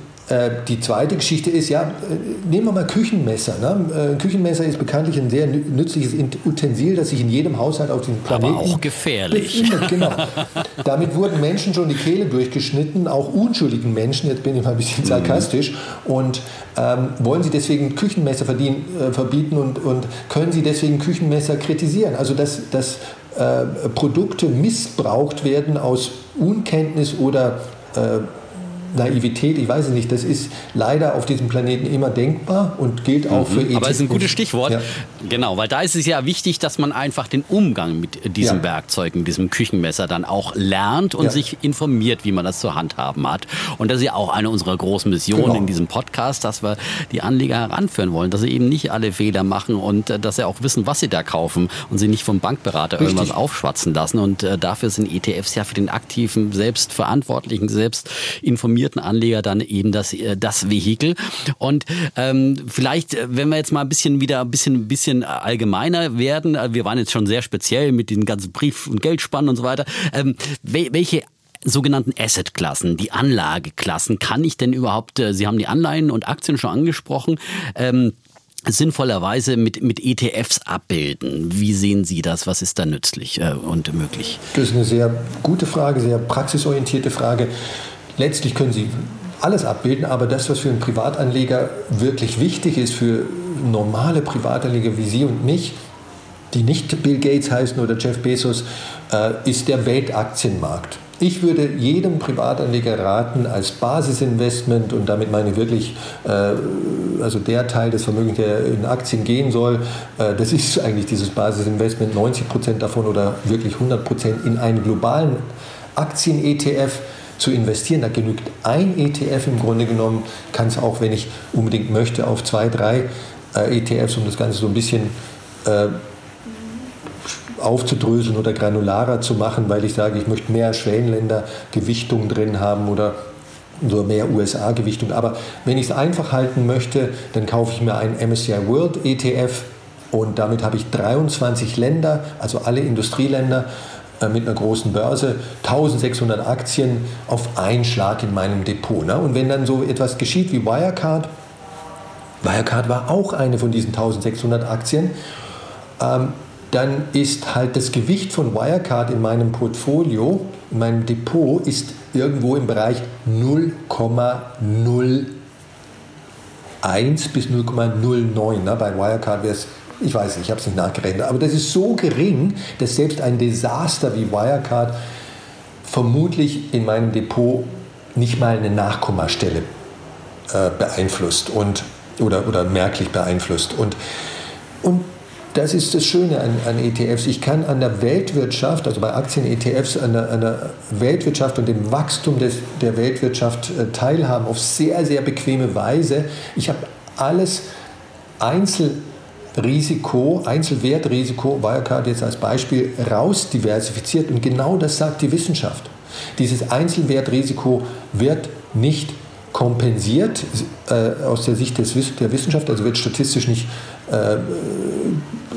die zweite Geschichte ist, ja, äh, nehmen wir mal Küchenmesser. Ne? Ein äh, Küchenmesser ist bekanntlich ein sehr nützliches Utensil, das sich in jedem Haushalt auf diesem Planeten Aber auch gefährlich. Befindet. Genau. Damit wurden Menschen schon die Kehle durchgeschnitten, auch unschuldigen Menschen, jetzt bin ich mal ein bisschen mhm. sarkastisch, und ähm, wollen Sie deswegen Küchenmesser verdienen, äh, verbieten und, und können Sie deswegen Küchenmesser kritisieren? Also dass, dass äh, Produkte missbraucht werden aus Unkenntnis oder äh, Naivität, ich weiß es nicht, das ist leider auf diesem Planeten immer denkbar und gilt auch mhm. für Ethik. Aber es ist ein gutes Stichwort. Ja. Genau, weil da ist es ja wichtig, dass man einfach den Umgang mit diesem ja. Werkzeug, mit diesem Küchenmesser dann auch lernt und ja. sich informiert, wie man das zu handhaben hat. Und das ist ja auch eine unserer großen Missionen genau. in diesem Podcast, dass wir die Anleger heranführen wollen, dass sie eben nicht alle Fehler machen und äh, dass sie auch wissen, was sie da kaufen und sie nicht vom Bankberater Richtig. irgendwas aufschwatzen lassen. Und äh, dafür sind ETFs ja für den aktiven, selbstverantwortlichen, selbst informierten informierten Anleger dann eben das, äh, das Vehikel. Und ähm, vielleicht, äh, wenn wir jetzt mal ein bisschen wieder ein bisschen, ein bisschen allgemeiner werden, äh, wir waren jetzt schon sehr speziell mit den ganzen Brief- und Geldspannen und so weiter. Ähm, welche sogenannten Asset-Klassen, die Anlageklassen, kann ich denn überhaupt, Sie haben die Anleihen und Aktien schon angesprochen, ähm, sinnvollerweise mit, mit ETFs abbilden. Wie sehen Sie das? Was ist da nützlich äh, und möglich? Das ist eine sehr gute Frage, sehr praxisorientierte Frage. Letztlich können Sie alles abbilden, aber das, was für einen Privatanleger wirklich wichtig ist, für normale Privatanleger wie Sie und mich, die nicht Bill Gates heißen oder Jeff Bezos, äh, ist der Weltaktienmarkt. Ich würde jedem Privatanleger raten, als Basisinvestment, und damit meine ich wirklich, äh, also der Teil des Vermögens, der in Aktien gehen soll, äh, das ist eigentlich dieses Basisinvestment, 90 Prozent davon oder wirklich 100 Prozent in einen globalen Aktien-ETF zu investieren. Da genügt ein ETF im Grunde genommen, kann es auch, wenn ich unbedingt möchte, auf zwei, drei äh, ETFs, um das Ganze so ein bisschen äh, aufzudröseln oder granularer zu machen, weil ich sage, ich möchte mehr Schwellenländer-Gewichtung drin haben oder nur mehr USA-Gewichtung. Aber wenn ich es einfach halten möchte, dann kaufe ich mir einen MSCI World ETF und damit habe ich 23 Länder, also alle Industrieländer mit einer großen Börse 1600 Aktien auf einen Schlag in meinem Depot. Ne? Und wenn dann so etwas geschieht wie Wirecard, Wirecard war auch eine von diesen 1600 Aktien, ähm, dann ist halt das Gewicht von Wirecard in meinem Portfolio, in meinem Depot, ist irgendwo im Bereich 0,01 bis 0,09. Ne? Bei Wirecard wäre es ich weiß nicht, ich habe es nicht nachgerechnet, aber das ist so gering, dass selbst ein Desaster wie Wirecard vermutlich in meinem Depot nicht mal eine Nachkommastelle äh, beeinflusst und, oder, oder merklich beeinflusst. Und, und das ist das Schöne an, an, ETFs. Ich kann an der Weltwirtschaft, also bei Aktien-ETFs, an, an, der Weltwirtschaft und dem Wachstum des, der Weltwirtschaft äh, teilhaben auf sehr, sehr bequeme Weise. Ich habe alles einzeln Risiko, Einzelwertrisiko, Wirecard jetzt als Beispiel, rausdiversifiziert. Und genau das sagt die Wissenschaft. Dieses Einzelwertrisiko wird nicht kompensiert äh, aus der Sicht des, der Wissenschaft, also wird statistisch nicht, äh,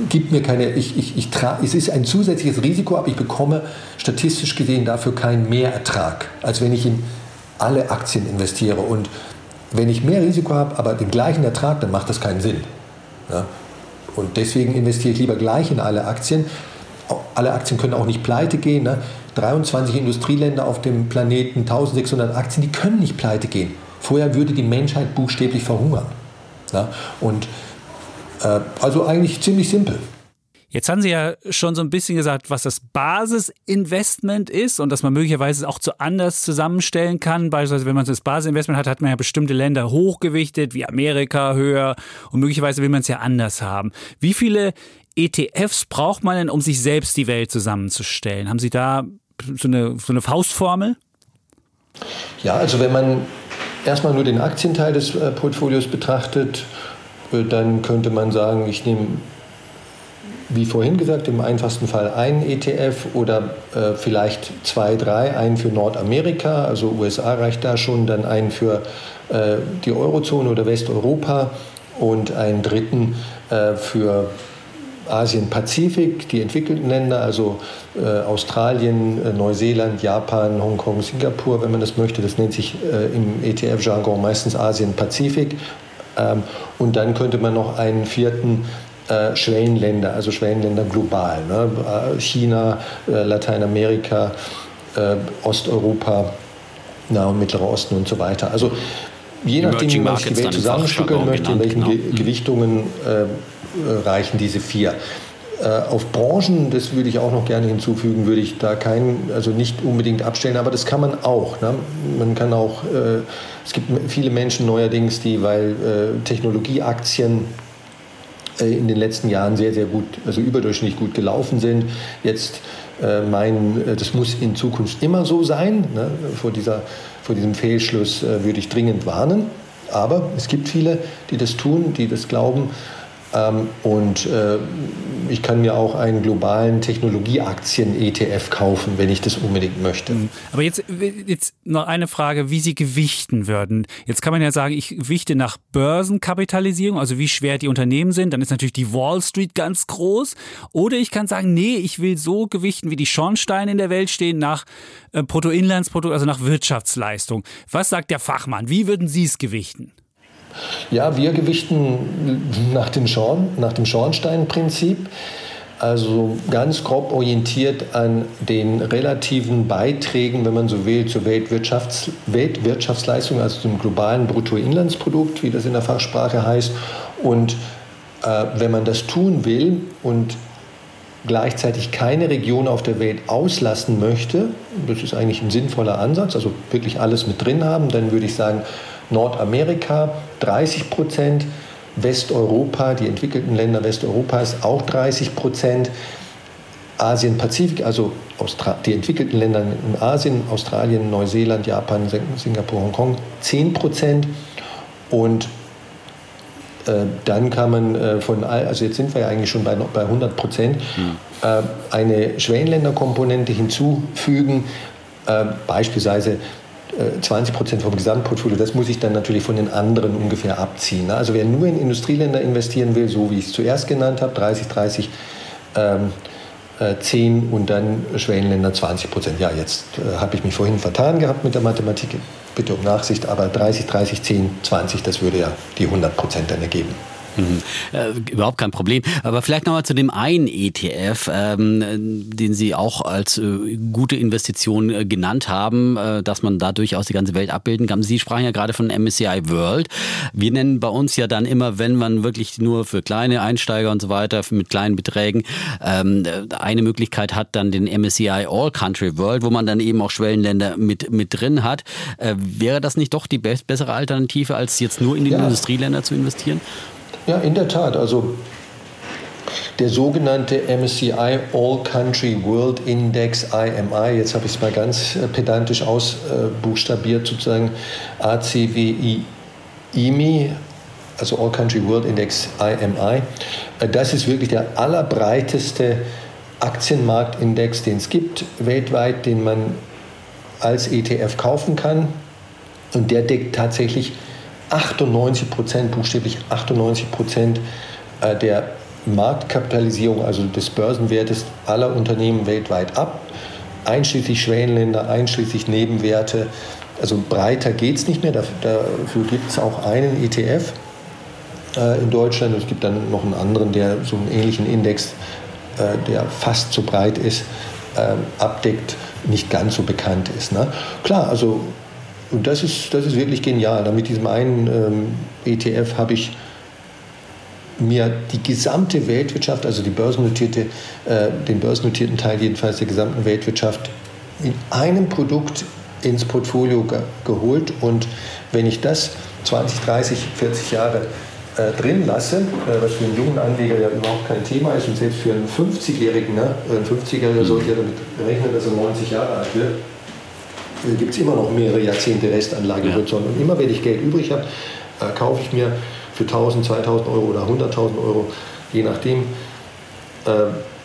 gibt mir keine, ich, ich, ich es ist ein zusätzliches Risiko, aber ich bekomme statistisch gesehen dafür keinen Mehrertrag, als wenn ich in alle Aktien investiere. Und wenn ich mehr Risiko habe, aber den gleichen Ertrag, dann macht das keinen Sinn. Ja? Und deswegen investiere ich lieber gleich in alle Aktien. Alle Aktien können auch nicht pleite gehen. Ne? 23 Industrieländer auf dem Planeten, 1600 Aktien, die können nicht pleite gehen. Vorher würde die Menschheit buchstäblich verhungern. Ne? Und äh, also eigentlich ziemlich simpel. Jetzt haben Sie ja schon so ein bisschen gesagt, was das Basisinvestment ist und dass man möglicherweise auch zu anders zusammenstellen kann. Beispielsweise, wenn man das Basisinvestment hat, hat man ja bestimmte Länder hochgewichtet, wie Amerika höher und möglicherweise will man es ja anders haben. Wie viele ETFs braucht man denn, um sich selbst die Welt zusammenzustellen? Haben Sie da so eine, so eine Faustformel? Ja, also wenn man erstmal nur den Aktienteil des äh, Portfolios betrachtet, äh, dann könnte man sagen, ich nehme wie vorhin gesagt, im einfachsten Fall einen ETF oder äh, vielleicht zwei, drei, einen für Nordamerika, also USA reicht da schon, dann einen für äh, die Eurozone oder Westeuropa und einen dritten äh, für Asien-Pazifik, die entwickelten Länder, also äh, Australien, äh, Neuseeland, Japan, Hongkong, Singapur, wenn man das möchte. Das nennt sich äh, im ETF-Jargon meistens Asien-Pazifik. Ähm, und dann könnte man noch einen vierten äh, Schwellenländer, also Schwellenländer global, ne? Äh, China, äh, Lateinamerika, Osteuropa, Nahe und Mittlerer Osten und so weiter. Also je nachdem, wie man sich die Welt zusammenstückeln möchte, in welchen genau. Ge mhm. Gewichtungen reichen diese vier. Auf Branchen, das würde ich auch noch gerne hinzufügen, würde ich da keinen, also nicht unbedingt abstellen, aber das kann man auch. Ne? Man kann auch, äh, es gibt viele Menschen neuerdings, die, weil äh, Technologieaktien äh, in den letzten Jahren sehr, sehr gut, also überdurchschnittlich gut gelaufen sind, jetzt äh, meinen, äh, das muss in Zukunft immer so sein. Ne? Vor, dieser, vor diesem Fehlschluss äh, würde ich dringend warnen. Aber es gibt viele, die das tun, die das glauben. Ähm, und äh, ich kann mir auch einen globalen Technologieaktien-ETF kaufen, wenn ich das unbedingt möchte. Mhm. Aber jetzt, jetzt noch eine Frage, wie Sie gewichten würden. Jetzt kann man ja sagen, ich wichte nach Börsenkapitalisierung, also wie schwer die Unternehmen sind. Dann ist natürlich die Wall Street ganz groß. Oder ich kann sagen, nee, ich will so gewichten, wie die Schornsteine in der Welt stehen, nach äh, Bruttoinlandsprodukt, also nach Wirtschaftsleistung. Was sagt der Fachmann? Wie würden Sie es gewichten? Ja, wir gewichten nach dem, Schorn, nach dem Schornsteinprinzip. Also ganz grob orientiert an den relativen Beiträgen, wenn man so will, zur Weltwirtschafts Weltwirtschaftsleistung, also zum globalen Bruttoinlandsprodukt, wie das in der Fachsprache heißt. Und äh, wenn man das tun will und gleichzeitig keine Region auf der Welt auslassen möchte, das ist eigentlich ein sinnvoller Ansatz, also wirklich alles mit drin haben, dann würde ich sagen, Nordamerika 30 Prozent, Westeuropa, die entwickelten Länder Westeuropas auch 30 Prozent, Asien-Pazifik, also die entwickelten Länder in Asien, Australien, Neuseeland, Japan, Singapur, Hongkong 10 Prozent. Und äh, dann kann man äh, von, also jetzt sind wir ja eigentlich schon bei, bei 100 Prozent, mhm. äh, eine Schwellenländerkomponente hinzufügen, äh, beispielsweise 20 äh, Prozent vom Gesamtportfolio, das muss ich dann natürlich von den anderen ungefähr abziehen. Ne? Also wer nur in Industrieländer investieren will, so wie ich es zuerst genannt habe, 30, 30, ähm, 10 äh, und dann Schwellenländer 20 Prozent. Ja, jetzt äh, habe ich mich vorhin vertan gehabt mit der Mathematik. Bitte um Nachsicht, aber 30, 30, 10, 20, das würde ja die 100 Prozent dann ergeben. Mhm. Äh, überhaupt kein Problem. Aber vielleicht nochmal zu dem einen ETF, ähm, den Sie auch als äh, gute Investition äh, genannt haben, äh, dass man da durchaus die ganze Welt abbilden kann. Sie sprachen ja gerade von MSCI World. Wir nennen bei uns ja dann immer, wenn man wirklich nur für kleine Einsteiger und so weiter mit kleinen Beträgen ähm, eine Möglichkeit hat, dann den MSCI All Country World, wo man dann eben auch Schwellenländer mit, mit drin hat. Äh, wäre das nicht doch die bessere Alternative, als jetzt nur in die ja. Industrieländer zu investieren? Ja, in der Tat. Also der sogenannte MSCI All Country World Index IMI, jetzt habe ich es mal ganz äh, pedantisch ausbuchstabiert, sozusagen ACWI IMI, also All Country World Index IMI. Äh, das ist wirklich der allerbreiteste Aktienmarktindex, den es gibt weltweit, den man als ETF kaufen kann. Und der deckt tatsächlich 98 Prozent, buchstäblich 98 Prozent äh, der Marktkapitalisierung, also des Börsenwertes aller Unternehmen weltweit ab, einschließlich Schwellenländer, einschließlich Nebenwerte. Also breiter geht es nicht mehr. Dafür gibt es auch einen ETF äh, in Deutschland. Es gibt dann noch einen anderen, der so einen ähnlichen Index, äh, der fast so breit ist, abdeckt, nicht ganz so bekannt ist. Ne? Klar, also und das ist, das ist wirklich genial. Mit diesem einen ähm, ETF habe ich mir die gesamte Weltwirtschaft, also die börsennotierte, äh, den börsennotierten Teil jedenfalls der gesamten Weltwirtschaft in einem Produkt ins Portfolio ge geholt. Und wenn ich das 20, 30, 40 Jahre äh, drin lasse, äh, was für einen jungen Anleger ja überhaupt kein Thema ist und selbst für einen 50-Jährigen, ne, ein 50-Jähriger sollte ja damit rechnen, dass er 90 Jahre alt wird, gibt es immer noch mehrere Jahrzehnte Restanlagehorizont. Ja. Und immer wenn ich Geld übrig habe, äh, kaufe ich mir für 1000, 2000 Euro oder 100.000 Euro, je nachdem, äh,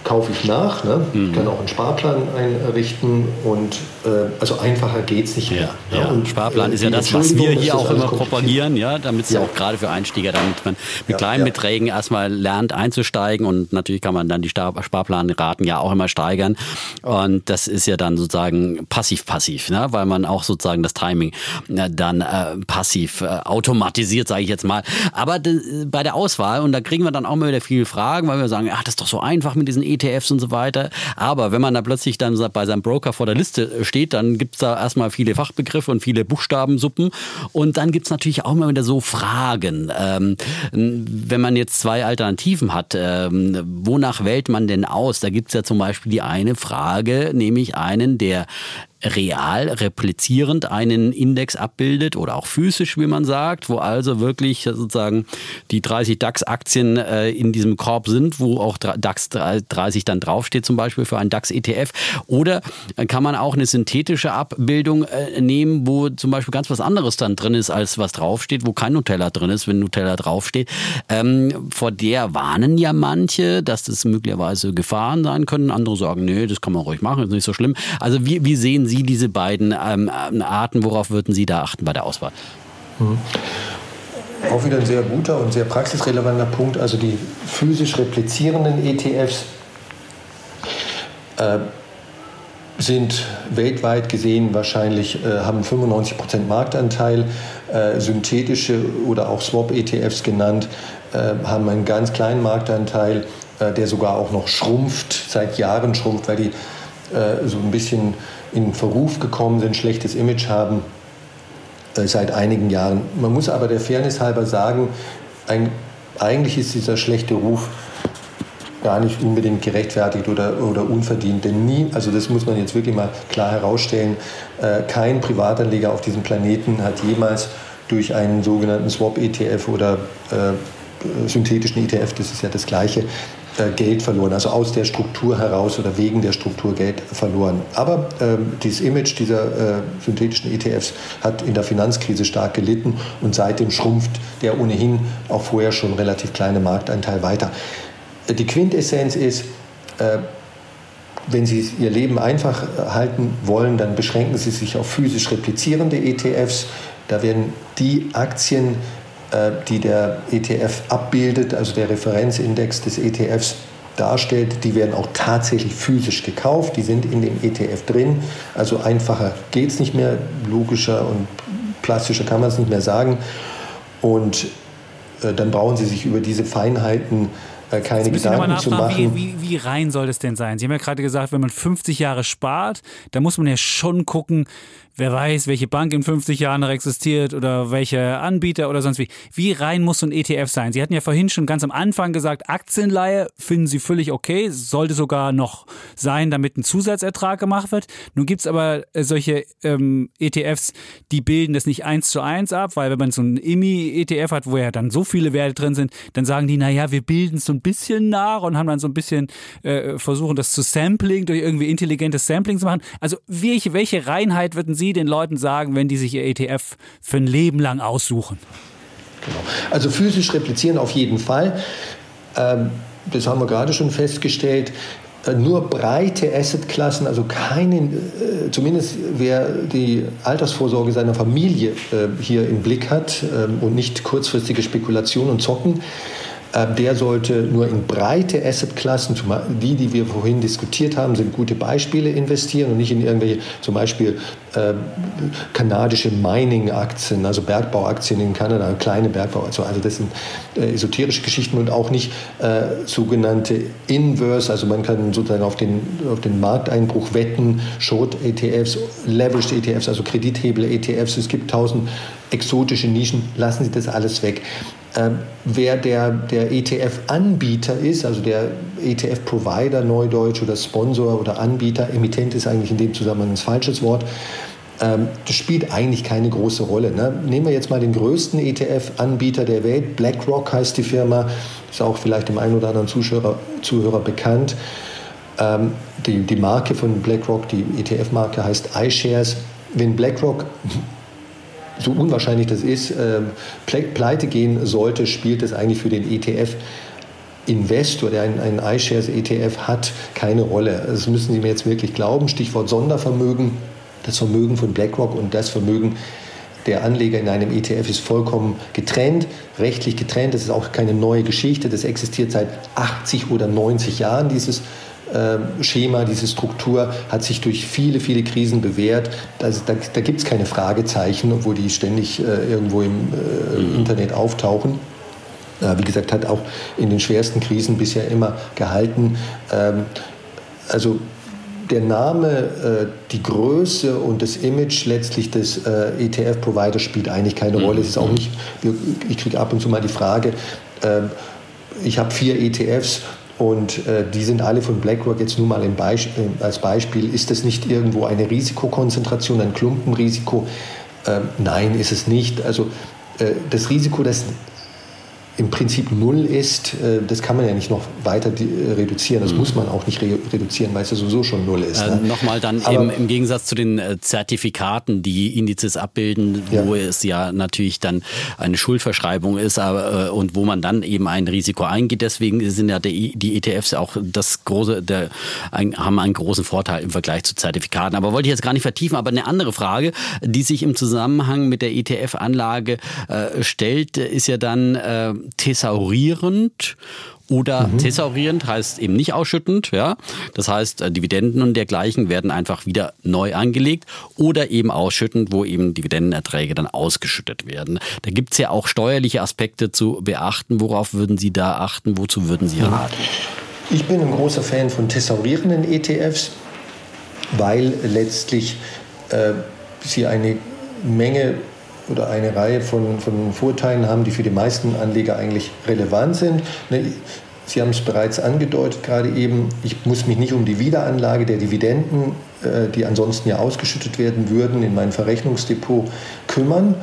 kaufe ich nach. Ne? Mhm. Ich kann auch einen Sparplan einrichten und äh, also einfacher geht es nicht mehr. Ja, ja. Und, Sparplan äh, ist ja das, was wir hier auch immer propagieren, ja, damit es ja. auch gerade für Einsteiger, damit man mit kleinen Beträgen erstmal lernt einzusteigen und natürlich kann man dann die Sparplanraten ja auch immer steigern und das ist ja dann sozusagen passiv-passiv, ne? weil man auch sozusagen das Timing äh, dann äh, passiv äh, automatisiert, sage ich jetzt mal. Aber bei der Auswahl und da kriegen wir dann auch mal wieder viele Fragen, weil wir sagen, ach, das ist doch so einfach mit diesen ETFs und so weiter. Aber wenn man da plötzlich dann bei seinem Broker vor der Liste steht, dann gibt es da erstmal viele Fachbegriffe und viele Buchstabensuppen. Und dann gibt es natürlich auch immer wieder so Fragen. Ähm, wenn man jetzt zwei Alternativen hat, ähm, wonach wählt man denn aus? Da gibt es ja zum Beispiel die eine Frage, nämlich einen, der real replizierend einen Index abbildet oder auch physisch, wie man sagt, wo also wirklich sozusagen die 30 DAX-Aktien äh, in diesem Korb sind, wo auch DAX 30 dann draufsteht, zum Beispiel für einen DAX-ETF. Oder kann man auch eine synthetische Abbildung äh, nehmen, wo zum Beispiel ganz was anderes dann drin ist, als was draufsteht, wo kein Nutella drin ist, wenn Nutella draufsteht. Ähm, vor der warnen ja manche, dass das möglicherweise Gefahren sein können. Andere sagen, nee, das kann man ruhig machen, ist nicht so schlimm. Also wie, wie sehen Sie Sie diese beiden ähm, Arten? Worauf würden Sie da achten bei der Auswahl? Mhm. Auch wieder ein sehr guter und sehr praxisrelevanter Punkt. Also die physisch replizierenden ETFs äh, sind weltweit gesehen wahrscheinlich, äh, haben 95% Marktanteil. Äh, synthetische oder auch Swap-ETFs genannt, äh, haben einen ganz kleinen Marktanteil, äh, der sogar auch noch schrumpft, seit Jahren schrumpft, weil die äh, so ein bisschen in Verruf gekommen sind, schlechtes Image haben äh, seit einigen Jahren. Man muss aber der Fairness halber sagen, ein, eigentlich ist dieser schlechte Ruf gar nicht unbedingt gerechtfertigt oder, oder unverdient. Denn nie, also das muss man jetzt wirklich mal klar herausstellen, äh, kein Privatanleger auf diesem Planeten hat jemals durch einen sogenannten Swap-ETF oder äh, synthetischen ETF, das ist ja das gleiche, Geld verloren, also aus der Struktur heraus oder wegen der Struktur Geld verloren. Aber ähm, dieses Image dieser äh, synthetischen ETFs hat in der Finanzkrise stark gelitten und seitdem schrumpft der ohnehin auch vorher schon relativ kleine Marktanteil weiter. Äh, die Quintessenz ist, äh, wenn Sie Ihr Leben einfach äh, halten wollen, dann beschränken Sie sich auf physisch replizierende ETFs. Da werden die Aktien die der ETF abbildet, also der Referenzindex des ETFs darstellt, die werden auch tatsächlich physisch gekauft, die sind in dem ETF drin. Also einfacher geht es nicht mehr, logischer und plastischer kann man es nicht mehr sagen. Und äh, dann brauchen Sie sich über diese Feinheiten äh, keine Gedanken zu machen. Wie, wie, wie rein soll das denn sein? Sie haben ja gerade gesagt, wenn man 50 Jahre spart, dann muss man ja schon gucken, wer weiß, welche Bank in 50 Jahren noch existiert oder welche Anbieter oder sonst wie. Wie rein muss so ein ETF sein? Sie hatten ja vorhin schon ganz am Anfang gesagt, Aktienleihe finden Sie völlig okay, sollte sogar noch sein, damit ein Zusatzertrag gemacht wird. Nun gibt es aber äh, solche ähm, ETFs, die bilden das nicht eins zu eins ab, weil wenn man so einen IMI-ETF hat, wo ja dann so viele Werte drin sind, dann sagen die, naja, wir bilden es so ein bisschen nach und haben dann so ein bisschen äh, versuchen, das zu Sampling, durch irgendwie intelligentes Sampling zu machen. Also welche, welche Reinheit würden Sie Sie den Leuten sagen, wenn die sich ihr ETF für ein Leben lang aussuchen? Genau. Also physisch replizieren auf jeden Fall. Ähm, das haben wir gerade schon festgestellt. Äh, nur breite Assetklassen, also keinen, äh, zumindest wer die Altersvorsorge seiner Familie äh, hier im Blick hat ähm, und nicht kurzfristige Spekulation und Zocken, der sollte nur in breite Assetklassen, die, die wir vorhin diskutiert haben, sind gute Beispiele investieren und nicht in irgendwelche, zum Beispiel äh, kanadische Mining-Aktien, also Bergbauaktien in Kanada, kleine Bergbau, also, also das sind äh, esoterische Geschichten und auch nicht äh, sogenannte Inverse, also man kann sozusagen auf den, auf den Markteinbruch wetten, Short-ETFs, Leveraged ETFs, also Kredithebel-ETFs, es gibt tausend exotische Nischen, lassen Sie das alles weg. Ähm, wer der, der ETF-Anbieter ist, also der ETF-Provider, Neudeutsch oder Sponsor oder Anbieter, Emittent ist eigentlich in dem Zusammenhang ein falsches Wort, ähm, das spielt eigentlich keine große Rolle. Ne? Nehmen wir jetzt mal den größten ETF-Anbieter der Welt, BlackRock heißt die Firma, ist auch vielleicht dem einen oder anderen Zuschauer, Zuhörer bekannt. Ähm, die, die Marke von BlackRock, die ETF-Marke heißt iShares. Wenn BlackRock so unwahrscheinlich das ist, äh, pleite gehen sollte, spielt es eigentlich für den ETF Investor, der einen, einen iShares ETF hat, keine Rolle. Das müssen Sie mir jetzt wirklich glauben. Stichwort Sondervermögen. Das Vermögen von BlackRock und das Vermögen der Anleger in einem ETF ist vollkommen getrennt, rechtlich getrennt. Das ist auch keine neue Geschichte. Das existiert seit 80 oder 90 Jahren, dieses Schema, diese Struktur hat sich durch viele, viele Krisen bewährt. Also da, da gibt es keine Fragezeichen, obwohl die ständig äh, irgendwo im äh, mhm. Internet auftauchen. Wie gesagt, hat auch in den schwersten Krisen bisher immer gehalten. Ähm, also der Name, äh, die Größe und das Image letztlich des ETF-Providers spielt eigentlich keine Rolle. Es ist auch mhm. nicht, ich kriege ab und zu mal die Frage, ähm, ich habe vier ETFs und äh, die sind alle von BlackRock jetzt nur mal Beisp als Beispiel. Ist das nicht irgendwo eine Risikokonzentration, ein Klumpenrisiko? Ähm, nein, ist es nicht. Also das Risiko, das im Prinzip null ist, äh, das kann man ja nicht noch weiter äh, reduzieren. Das mhm. muss man auch nicht re reduzieren, weil es ja sowieso schon null ist. Äh, ne? Nochmal dann im, im, Gegensatz zu den äh, Zertifikaten, die Indizes abbilden, wo ja. es ja natürlich dann eine Schuldverschreibung ist aber, äh, und wo man dann eben ein Risiko eingeht. Deswegen sind ja die, die ETFs auch das große, der, ein, haben einen großen Vorteil im Vergleich zu Zertifikaten. Aber wollte ich jetzt gar nicht vertiefen. Aber eine andere Frage, die sich im Zusammenhang mit der ETF-Anlage äh, stellt, ist ja dann thesaurierend oder mhm. thesaurierend heißt eben nicht ausschüttend, ja. Das heißt, äh, Dividenden und dergleichen werden einfach wieder neu angelegt oder eben ausschüttend, wo eben Dividendenerträge dann ausgeschüttet werden. Da gibt es ja auch steuerliche Aspekte zu beachten. Worauf würden Sie da achten? Wozu würden Sie mhm. raten? Ich bin ein großer Fan von thesaurierenden ETFs, weil letztlich äh, sie eine Menge oder eine Reihe von, von Vorteilen haben, die für die meisten Anleger eigentlich relevant sind. Ne, Sie haben es bereits angedeutet gerade eben, ich muss mich nicht um die Wiederanlage der Dividenden, äh, die ansonsten ja ausgeschüttet werden würden, in mein Verrechnungsdepot kümmern.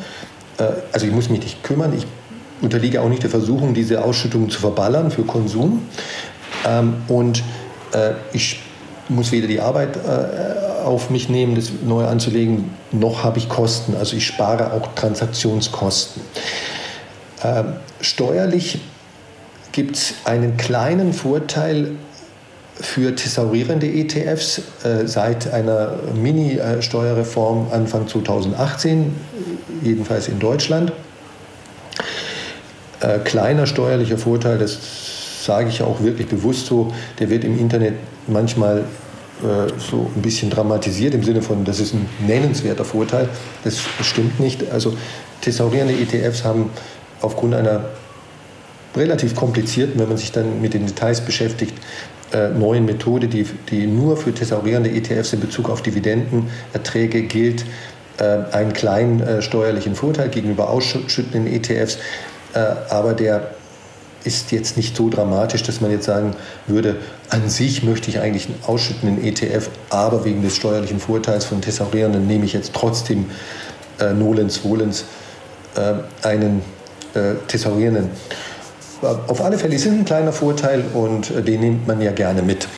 Äh, also ich muss mich nicht kümmern. Ich unterliege auch nicht der Versuchung, diese Ausschüttungen zu verballern für Konsum. Ähm, und äh, ich muss weder die Arbeit auf mich nehmen, das neu anzulegen, noch habe ich Kosten. Also ich spare auch Transaktionskosten. Ähm, steuerlich gibt es einen kleinen Vorteil für thesaurierende ETFs äh, seit einer Mini-Steuerreform Anfang 2018, jedenfalls in Deutschland. Äh, kleiner steuerlicher Vorteil, das sage ich auch wirklich bewusst so, der wird im Internet manchmal so ein bisschen dramatisiert im Sinne von, das ist ein nennenswerter Vorteil. Das stimmt nicht. Also thesaurierende ETFs haben aufgrund einer relativ komplizierten, wenn man sich dann mit den Details beschäftigt, äh, neuen Methode, die, die nur für thesaurierende ETFs in Bezug auf Dividendenerträge gilt, äh, einen kleinen äh, steuerlichen Vorteil gegenüber ausschüttenden ETFs. Äh, aber der ist jetzt nicht so dramatisch, dass man jetzt sagen würde, an sich möchte ich eigentlich einen ausschüttenden ETF, aber wegen des steuerlichen Vorteils von Thesaurierenden nehme ich jetzt trotzdem äh, nolens volens äh, einen äh, Thesaurierenden. Auf alle Fälle ist es ein kleiner Vorteil und äh, den nimmt man ja gerne mit.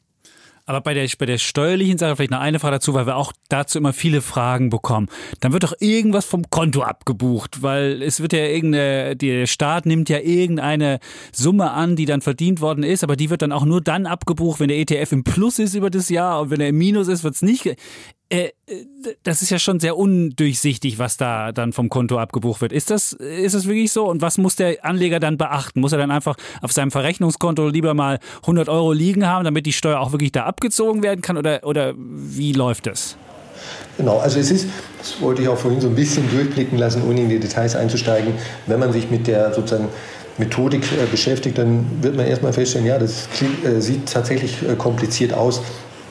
Aber bei der, bei der steuerlichen Sache vielleicht noch eine Frage dazu, weil wir auch dazu immer viele Fragen bekommen. Dann wird doch irgendwas vom Konto abgebucht, weil es wird ja irgendeine, der Staat nimmt ja irgendeine Summe an, die dann verdient worden ist, aber die wird dann auch nur dann abgebucht, wenn der ETF im Plus ist über das Jahr und wenn er im Minus ist, wird es nicht. Äh, das ist ja schon sehr undurchsichtig, was da dann vom Konto abgebucht wird. Ist das, ist das wirklich so? Und was muss der Anleger dann beachten? Muss er dann einfach auf seinem Verrechnungskonto lieber mal 100 Euro liegen haben, damit die Steuer auch wirklich da abgezogen werden kann? Oder, oder wie läuft das? Genau, also es ist, das wollte ich auch vorhin so ein bisschen durchblicken lassen, ohne in die Details einzusteigen, wenn man sich mit der sozusagen Methodik äh, beschäftigt, dann wird man erstmal feststellen, ja, das äh, sieht tatsächlich kompliziert aus.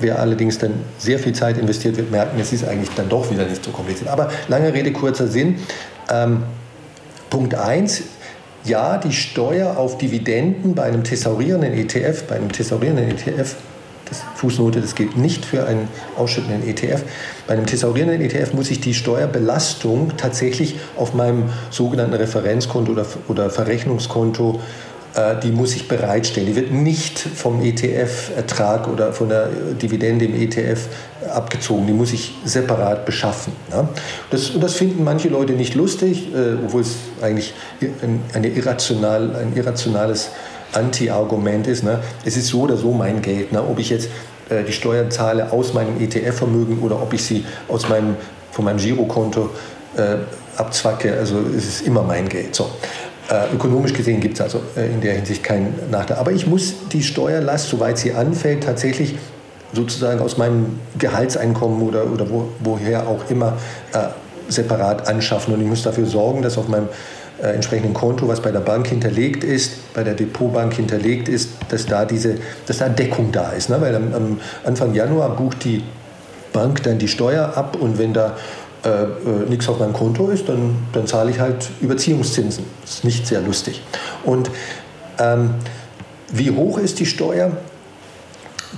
Wer allerdings dann sehr viel Zeit investiert, wird merken, es ist eigentlich dann doch wieder nicht so kompliziert. Aber lange Rede, kurzer Sinn. Ähm, Punkt 1. Ja, die Steuer auf Dividenden bei einem thesaurierenden ETF, bei einem thesaurierenden ETF, das Fußnote, das gilt nicht für einen ausschüttenden ETF. Bei einem thesaurierenden ETF muss ich die Steuerbelastung tatsächlich auf meinem sogenannten Referenzkonto oder, oder Verrechnungskonto äh, die muss ich bereitstellen. Die wird nicht vom ETF-Ertrag oder von der Dividende im ETF abgezogen. Die muss ich separat beschaffen. Das, das finden manche Leute nicht lustig, äh, obwohl es eigentlich ein, eine irrational, ein irrationales Anti-Argument ist, ne? es ist so oder so mein Geld. Ne? Ob ich jetzt äh, die Steuern zahle aus meinem ETF-Vermögen oder ob ich sie aus meinem, von meinem Girokonto äh, abzwacke, also es ist immer mein Geld. So. Äh, ökonomisch gesehen gibt es also äh, in der Hinsicht keinen Nachteil. Aber ich muss die Steuerlast, soweit sie anfällt, tatsächlich sozusagen aus meinem Gehaltseinkommen oder, oder wo, woher auch immer äh, separat anschaffen. Und ich muss dafür sorgen, dass auf meinem äh, entsprechenden Konto, was bei der Bank hinterlegt ist, bei der Depotbank hinterlegt ist, dass da diese, dass da Deckung da ist. Ne? Weil am, am Anfang Januar bucht die Bank dann die Steuer ab und wenn da äh, äh, nichts auf meinem Konto ist, dann, dann zahle ich halt Überziehungszinsen. Das ist nicht sehr lustig. Und ähm, wie hoch ist die Steuer?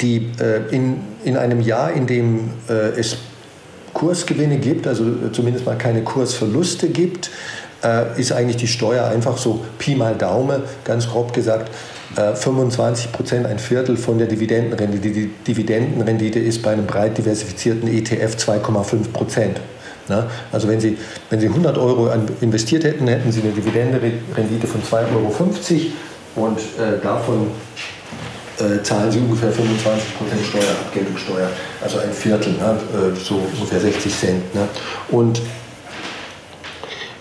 Die äh, in, in einem Jahr, in dem äh, es Kursgewinne gibt, also zumindest mal keine Kursverluste gibt, äh, ist eigentlich die Steuer einfach so Pi mal Daumen, ganz grob gesagt, 25 äh, Prozent, ein Viertel von der Dividendenrendite. Die Dividendenrendite ist bei einem breit diversifizierten ETF 2,5 Prozent. Also wenn Sie, wenn Sie 100 Euro investiert hätten, hätten Sie eine Dividendenrendite von 2,50 Euro und äh, davon äh, zahlen Sie ungefähr 25 Prozent Steuer, Abgeltungssteuer, also ein Viertel, ne? äh, so ungefähr 60 Cent. Ne? Und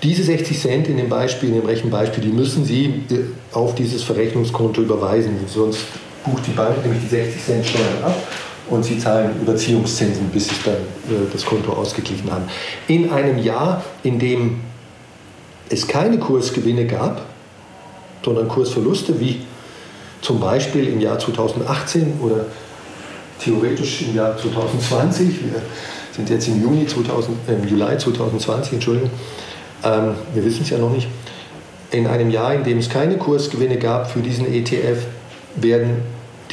diese 60 Cent in dem Beispiel, in dem Rechenbeispiel, die müssen Sie äh, auf dieses Verrechnungskonto überweisen. Sonst bucht die Bank nämlich die 60 Cent Steuern ab und Sie zahlen Überziehungszinsen, bis Sie dann äh, das Konto ausgeglichen haben. In einem Jahr, in dem es keine Kursgewinne gab, sondern Kursverluste, wie zum Beispiel im Jahr 2018 oder theoretisch im Jahr 2020, wir sind jetzt im Juni 2000, äh, Juli 2020, Entschuldigung, ähm, wir wissen es ja noch nicht. In einem Jahr, in dem es keine Kursgewinne gab für diesen ETF, werden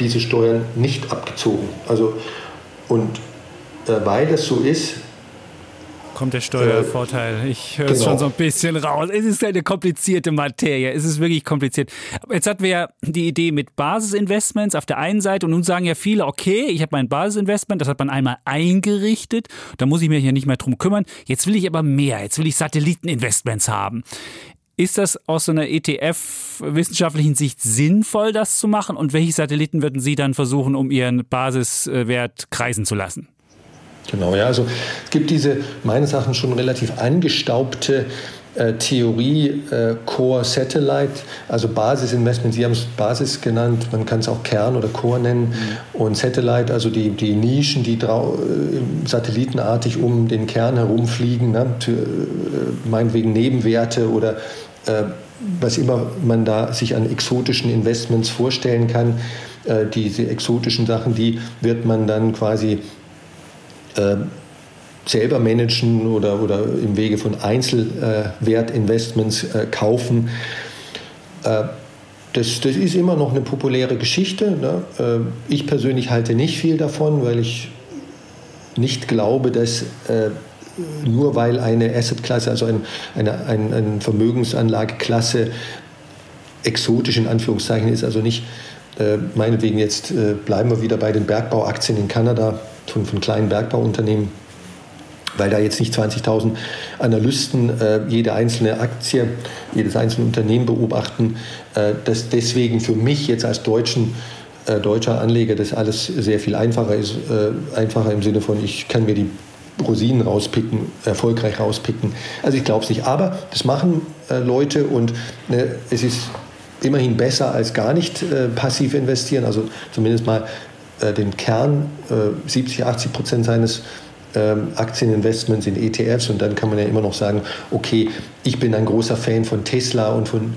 diese Steuern nicht abgezogen. Also, und äh, weil das so ist, kommt der Steuervorteil. Ich höre es genau. schon so ein bisschen raus. Es ist eine komplizierte Materie. Es ist wirklich kompliziert. Jetzt hatten wir ja die Idee mit Basisinvestments auf der einen Seite und nun sagen ja viele, okay, ich habe mein Basisinvestment, das hat man einmal eingerichtet, da muss ich mich ja nicht mehr drum kümmern. Jetzt will ich aber mehr. Jetzt will ich Satelliteninvestments haben. Ist das aus so einer ETF-wissenschaftlichen Sicht sinnvoll, das zu machen? Und welche Satelliten würden Sie dann versuchen, um Ihren Basiswert kreisen zu lassen? Genau, ja, also es gibt diese meines Erachtens schon relativ angestaubte äh, Theorie äh, Core Satellite, also Basisinvestment, Sie haben es Basis genannt, man kann es auch Kern oder Core nennen mhm. und Satellite, also die, die Nischen, die drau, äh, satellitenartig um den Kern herumfliegen, ne, äh, meinetwegen Nebenwerte oder was immer man da sich an exotischen Investments vorstellen kann. Äh, diese exotischen Sachen, die wird man dann quasi äh, selber managen oder, oder im Wege von Einzelwertinvestments äh, kaufen. Äh, das, das ist immer noch eine populäre Geschichte. Ne? Äh, ich persönlich halte nicht viel davon, weil ich nicht glaube, dass äh, nur weil eine Assetklasse, also ein, eine, ein, eine Vermögensanlageklasse exotisch in Anführungszeichen ist, also nicht äh, meinetwegen jetzt äh, bleiben wir wieder bei den Bergbauaktien in Kanada, von, von kleinen Bergbauunternehmen, weil da jetzt nicht 20.000 Analysten äh, jede einzelne Aktie, jedes einzelne Unternehmen beobachten, äh, dass deswegen für mich jetzt als deutschen äh, deutscher Anleger das alles sehr viel einfacher ist, äh, einfacher im Sinne von ich kann mir die Rosinen rauspicken, erfolgreich rauspicken. Also ich glaube es nicht, aber das machen äh, Leute und ne, es ist immerhin besser als gar nicht äh, passiv investieren, also zumindest mal äh, den Kern, äh, 70, 80 Prozent seines ähm, Aktieninvestments in ETFs und dann kann man ja immer noch sagen, okay, ich bin ein großer Fan von Tesla und von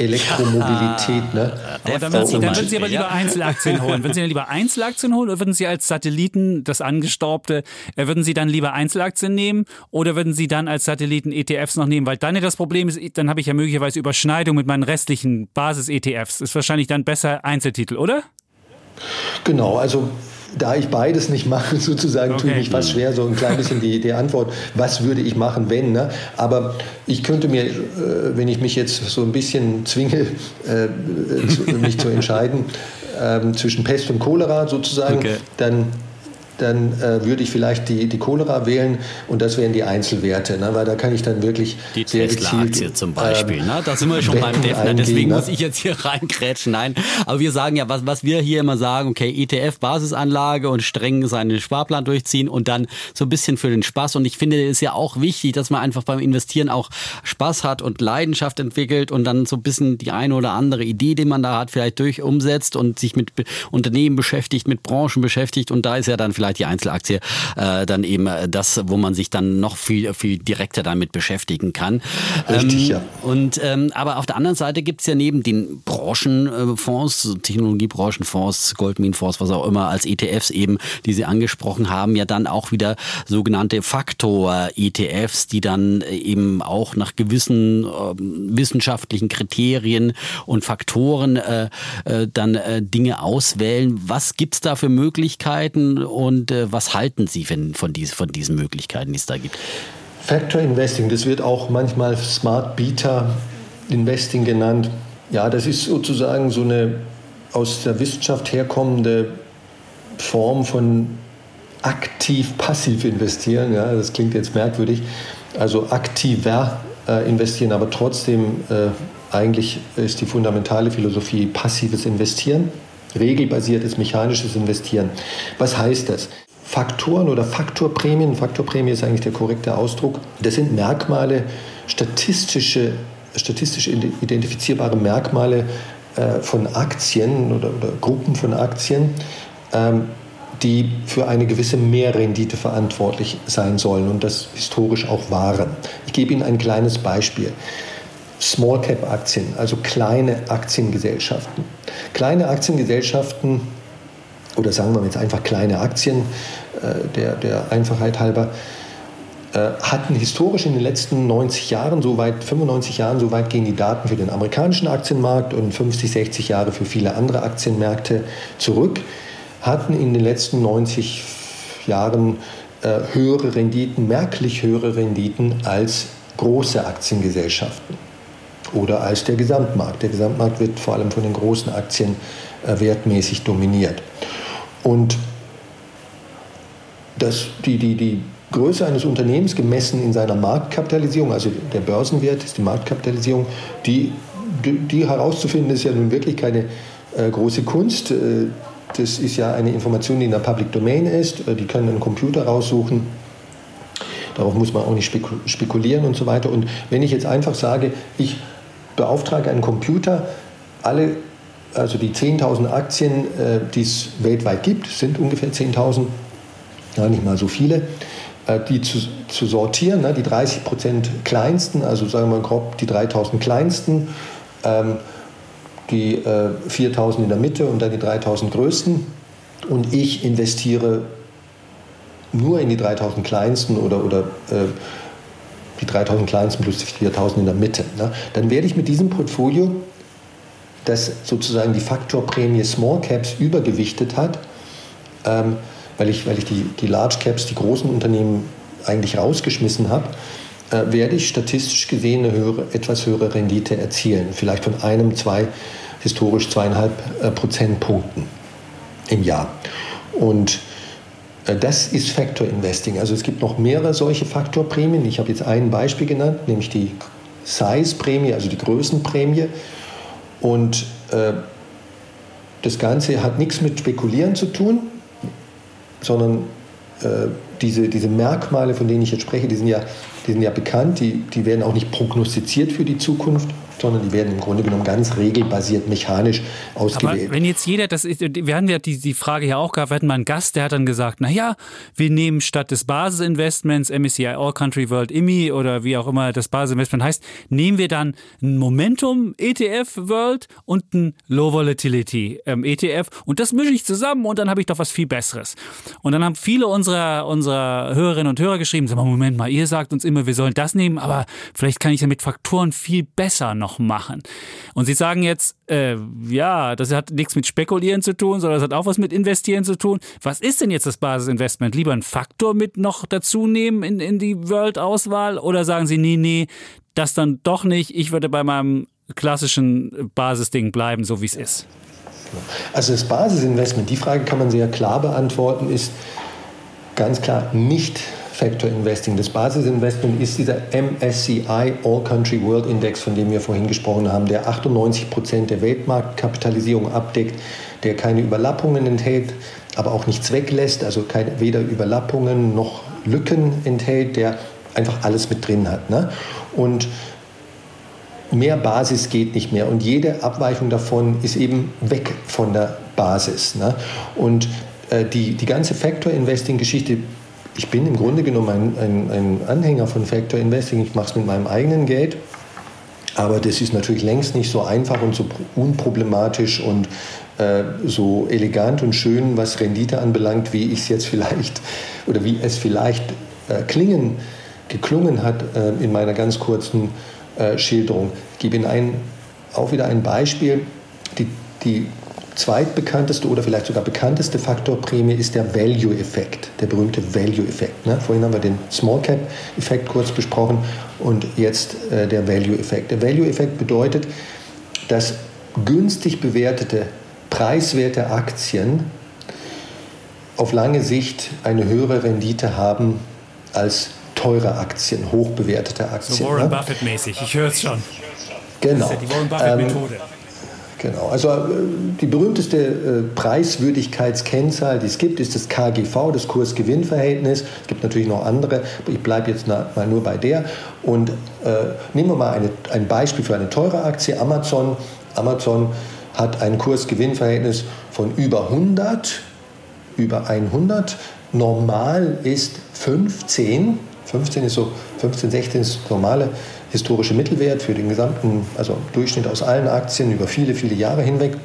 Elektromobilität. Ne? Aber dann würden, Sie, dann würden Sie aber lieber Einzelaktien holen. Würden Sie dann lieber Einzelaktien holen oder würden Sie als Satelliten, das angestaubte, äh, würden Sie dann lieber Einzelaktien nehmen oder würden Sie dann als Satelliten ETFs noch nehmen? Weil dann ja das Problem ist, dann habe ich ja möglicherweise Überschneidung mit meinen restlichen Basis-ETFs. Ist wahrscheinlich dann besser Einzeltitel, oder? Genau, also da ich beides nicht mache, sozusagen, okay. tue ich mich fast schwer, so ein klein bisschen die, die Antwort, was würde ich machen, wenn. Ne? Aber ich könnte mir, äh, wenn ich mich jetzt so ein bisschen zwinge, äh, mich zu entscheiden, äh, zwischen Pest und Cholera sozusagen, okay. dann dann äh, würde ich vielleicht die, die Cholera wählen und das wären die Einzelwerte, ne? weil da kann ich dann wirklich die Tesla-Aktie zum Beispiel. Ähm, ne? Da sind wir schon beim Defner, deswegen ne? muss ich jetzt hier reinkrätschen. Nein, aber wir sagen ja, was, was wir hier immer sagen, okay, ETF-Basisanlage und streng seinen Sparplan durchziehen und dann so ein bisschen für den Spaß. Und ich finde, es ist ja auch wichtig, dass man einfach beim Investieren auch Spaß hat und Leidenschaft entwickelt und dann so ein bisschen die eine oder andere Idee, die man da hat, vielleicht durch umsetzt und sich mit Unternehmen beschäftigt, mit Branchen beschäftigt. Und da ist ja dann vielleicht die Einzelaktie äh, dann eben das, wo man sich dann noch viel, viel direkter damit beschäftigen kann. Richtig, ähm, ja. Und ähm, aber auf der anderen Seite gibt es ja neben den Branchenfonds, Technologiebranchenfonds, Goldminenfonds, was auch immer, als ETFs eben, die Sie angesprochen haben, ja dann auch wieder sogenannte Faktor-ETFs, die dann eben auch nach gewissen äh, wissenschaftlichen Kriterien und Faktoren äh, äh, dann äh, Dinge auswählen. Was gibt es da für Möglichkeiten und äh, was halten Sie von, von, dies, von diesen Möglichkeiten, die es da gibt? Factor Investing, das wird auch manchmal Smart Beta Investing genannt. Ja, das ist sozusagen so eine aus der Wissenschaft herkommende Form von aktiv-passiv investieren. Ja, das klingt jetzt merkwürdig. Also aktiver äh, investieren, aber trotzdem äh, eigentlich ist die fundamentale Philosophie passives Investieren, regelbasiertes mechanisches Investieren. Was heißt das? Faktoren oder Faktorprämien, Faktorprämie ist eigentlich der korrekte Ausdruck, das sind Merkmale, statistische, statistisch identifizierbare Merkmale äh, von Aktien oder, oder, Gruppen von Aktien, ähm, die für eine gewisse Mehrrendite verantwortlich sein sollen und das historisch auch waren. Ich gebe Ihnen ein kleines Beispiel. Small Cap Aktien, also kleine Aktiengesellschaften. Kleine Aktiengesellschaften oder sagen wir jetzt einfach kleine Aktien, äh, der, der Einfachheit halber, äh, hatten historisch in den letzten 90 Jahren, so weit, 95 Jahren, so weit gehen die Daten für den amerikanischen Aktienmarkt und 50, 60 Jahre für viele andere Aktienmärkte zurück, hatten in den letzten 90 Jahren äh, höhere Renditen, merklich höhere Renditen als große Aktiengesellschaften oder als der Gesamtmarkt. Der Gesamtmarkt wird vor allem von den großen Aktien äh, wertmäßig dominiert. Und das, die, die, die Größe eines Unternehmens gemessen in seiner Marktkapitalisierung, also der Börsenwert ist die Marktkapitalisierung, die, die, die herauszufinden, ist ja nun wirklich keine äh, große Kunst. Äh, das ist ja eine Information, die in der Public Domain ist. Äh, die können einen Computer raussuchen. Darauf muss man auch nicht spekulieren und so weiter. Und wenn ich jetzt einfach sage, ich beauftrage einen Computer, alle, also die 10.000 Aktien, äh, die es weltweit gibt, sind ungefähr 10.000, ja, nicht mal so viele, äh, die zu, zu sortieren, ne, die 30 Prozent kleinsten, also sagen wir grob die 3.000 kleinsten, ähm, die äh, 4.000 in der Mitte und dann die 3.000 größten. Und ich investiere nur in die 3.000 kleinsten oder, oder äh, die 3000 kleinsten plus die 4000 in der Mitte. Ne? Dann werde ich mit diesem Portfolio, das sozusagen die Faktorprämie Small Caps übergewichtet hat, ähm, weil ich, weil ich die, die Large Caps, die großen Unternehmen eigentlich rausgeschmissen habe, äh, werde ich statistisch gesehen eine höhere, etwas höhere Rendite erzielen. Vielleicht von einem, zwei, historisch zweieinhalb äh, Prozentpunkten im Jahr. Und das ist Factor Investing. Also es gibt noch mehrere solche Faktorprämien. Ich habe jetzt ein Beispiel genannt, nämlich die Size-Prämie, also die Größenprämie. Und äh, das Ganze hat nichts mit Spekulieren zu tun, sondern äh, diese, diese Merkmale, von denen ich jetzt spreche, die sind ja, die sind ja bekannt, die, die werden auch nicht prognostiziert für die Zukunft sondern die werden im Grunde genommen ganz regelbasiert mechanisch ausgewählt. Aber wenn jetzt jeder, das ist, wir hatten ja die, die Frage ja auch gehabt, wir hatten mal einen Gast, der hat dann gesagt, naja, wir nehmen statt des Basisinvestments MSCI All Country World IMI oder wie auch immer das Basisinvestment heißt, nehmen wir dann ein Momentum ETF World und ein Low Volatility ähm, ETF und das mische ich zusammen und dann habe ich doch was viel Besseres. Und dann haben viele unserer, unserer Hörerinnen und Hörer geschrieben, sag mal, Moment mal, ihr sagt uns immer, wir sollen das nehmen, aber vielleicht kann ich ja mit Faktoren viel besser noch noch machen. Und Sie sagen jetzt, äh, ja, das hat nichts mit Spekulieren zu tun, sondern das hat auch was mit Investieren zu tun. Was ist denn jetzt das Basisinvestment? Lieber einen Faktor mit noch dazu nehmen in, in die World-Auswahl oder sagen Sie, nee, nee, das dann doch nicht. Ich würde bei meinem klassischen Basisding bleiben, so wie es ist. Also das Basisinvestment, die Frage kann man sehr klar beantworten, ist, ganz klar nicht Factor Investing. Das Basisinvestment ist dieser MSCI All Country World Index, von dem wir vorhin gesprochen haben, der 98 Prozent der Weltmarktkapitalisierung abdeckt, der keine Überlappungen enthält, aber auch nichts weglässt, also keine, weder Überlappungen noch Lücken enthält, der einfach alles mit drin hat. Ne? Und mehr Basis geht nicht mehr und jede Abweichung davon ist eben weg von der Basis. Ne? Und äh, die, die ganze Factor Investing Geschichte ich bin im Grunde genommen ein, ein, ein Anhänger von Factor Investing. Ich mache es mit meinem eigenen Geld. Aber das ist natürlich längst nicht so einfach und so unproblematisch und äh, so elegant und schön, was Rendite anbelangt, wie ich es jetzt vielleicht oder wie es vielleicht äh, klingen, geklungen hat äh, in meiner ganz kurzen äh, Schilderung. Ich gebe Ihnen ein, auch wieder ein Beispiel. Die, die zweitbekannteste oder vielleicht sogar bekannteste Faktor Prämie ist der Value-Effekt, der berühmte Value-Effekt. Ne? Vorhin haben wir den Small Cap-Effekt kurz besprochen und jetzt äh, der Value-Effekt. Der Value-Effekt bedeutet, dass günstig bewertete, preiswerte Aktien auf lange Sicht eine höhere Rendite haben als teure Aktien, hochbewertete Aktien. So Warren ne? Buffett-mäßig, ich höre es schon. Genau. Das ist ja die Warren Buffett-Methode. Ähm, Genau, also äh, die berühmteste äh, Preiswürdigkeitskennzahl, die es gibt, ist das KGV, das Kurs-Gewinn-Verhältnis. Es gibt natürlich noch andere, ich bleibe jetzt mal nur bei der. Und äh, nehmen wir mal eine, ein Beispiel für eine teure Aktie, Amazon. Amazon hat ein Kurs-Gewinn-Verhältnis von über 100, über 100. Normal ist 15. 15 ist so, 15, 16 ist normale historische Mittelwert für den gesamten, also Durchschnitt aus allen Aktien über viele, viele Jahre hinweg.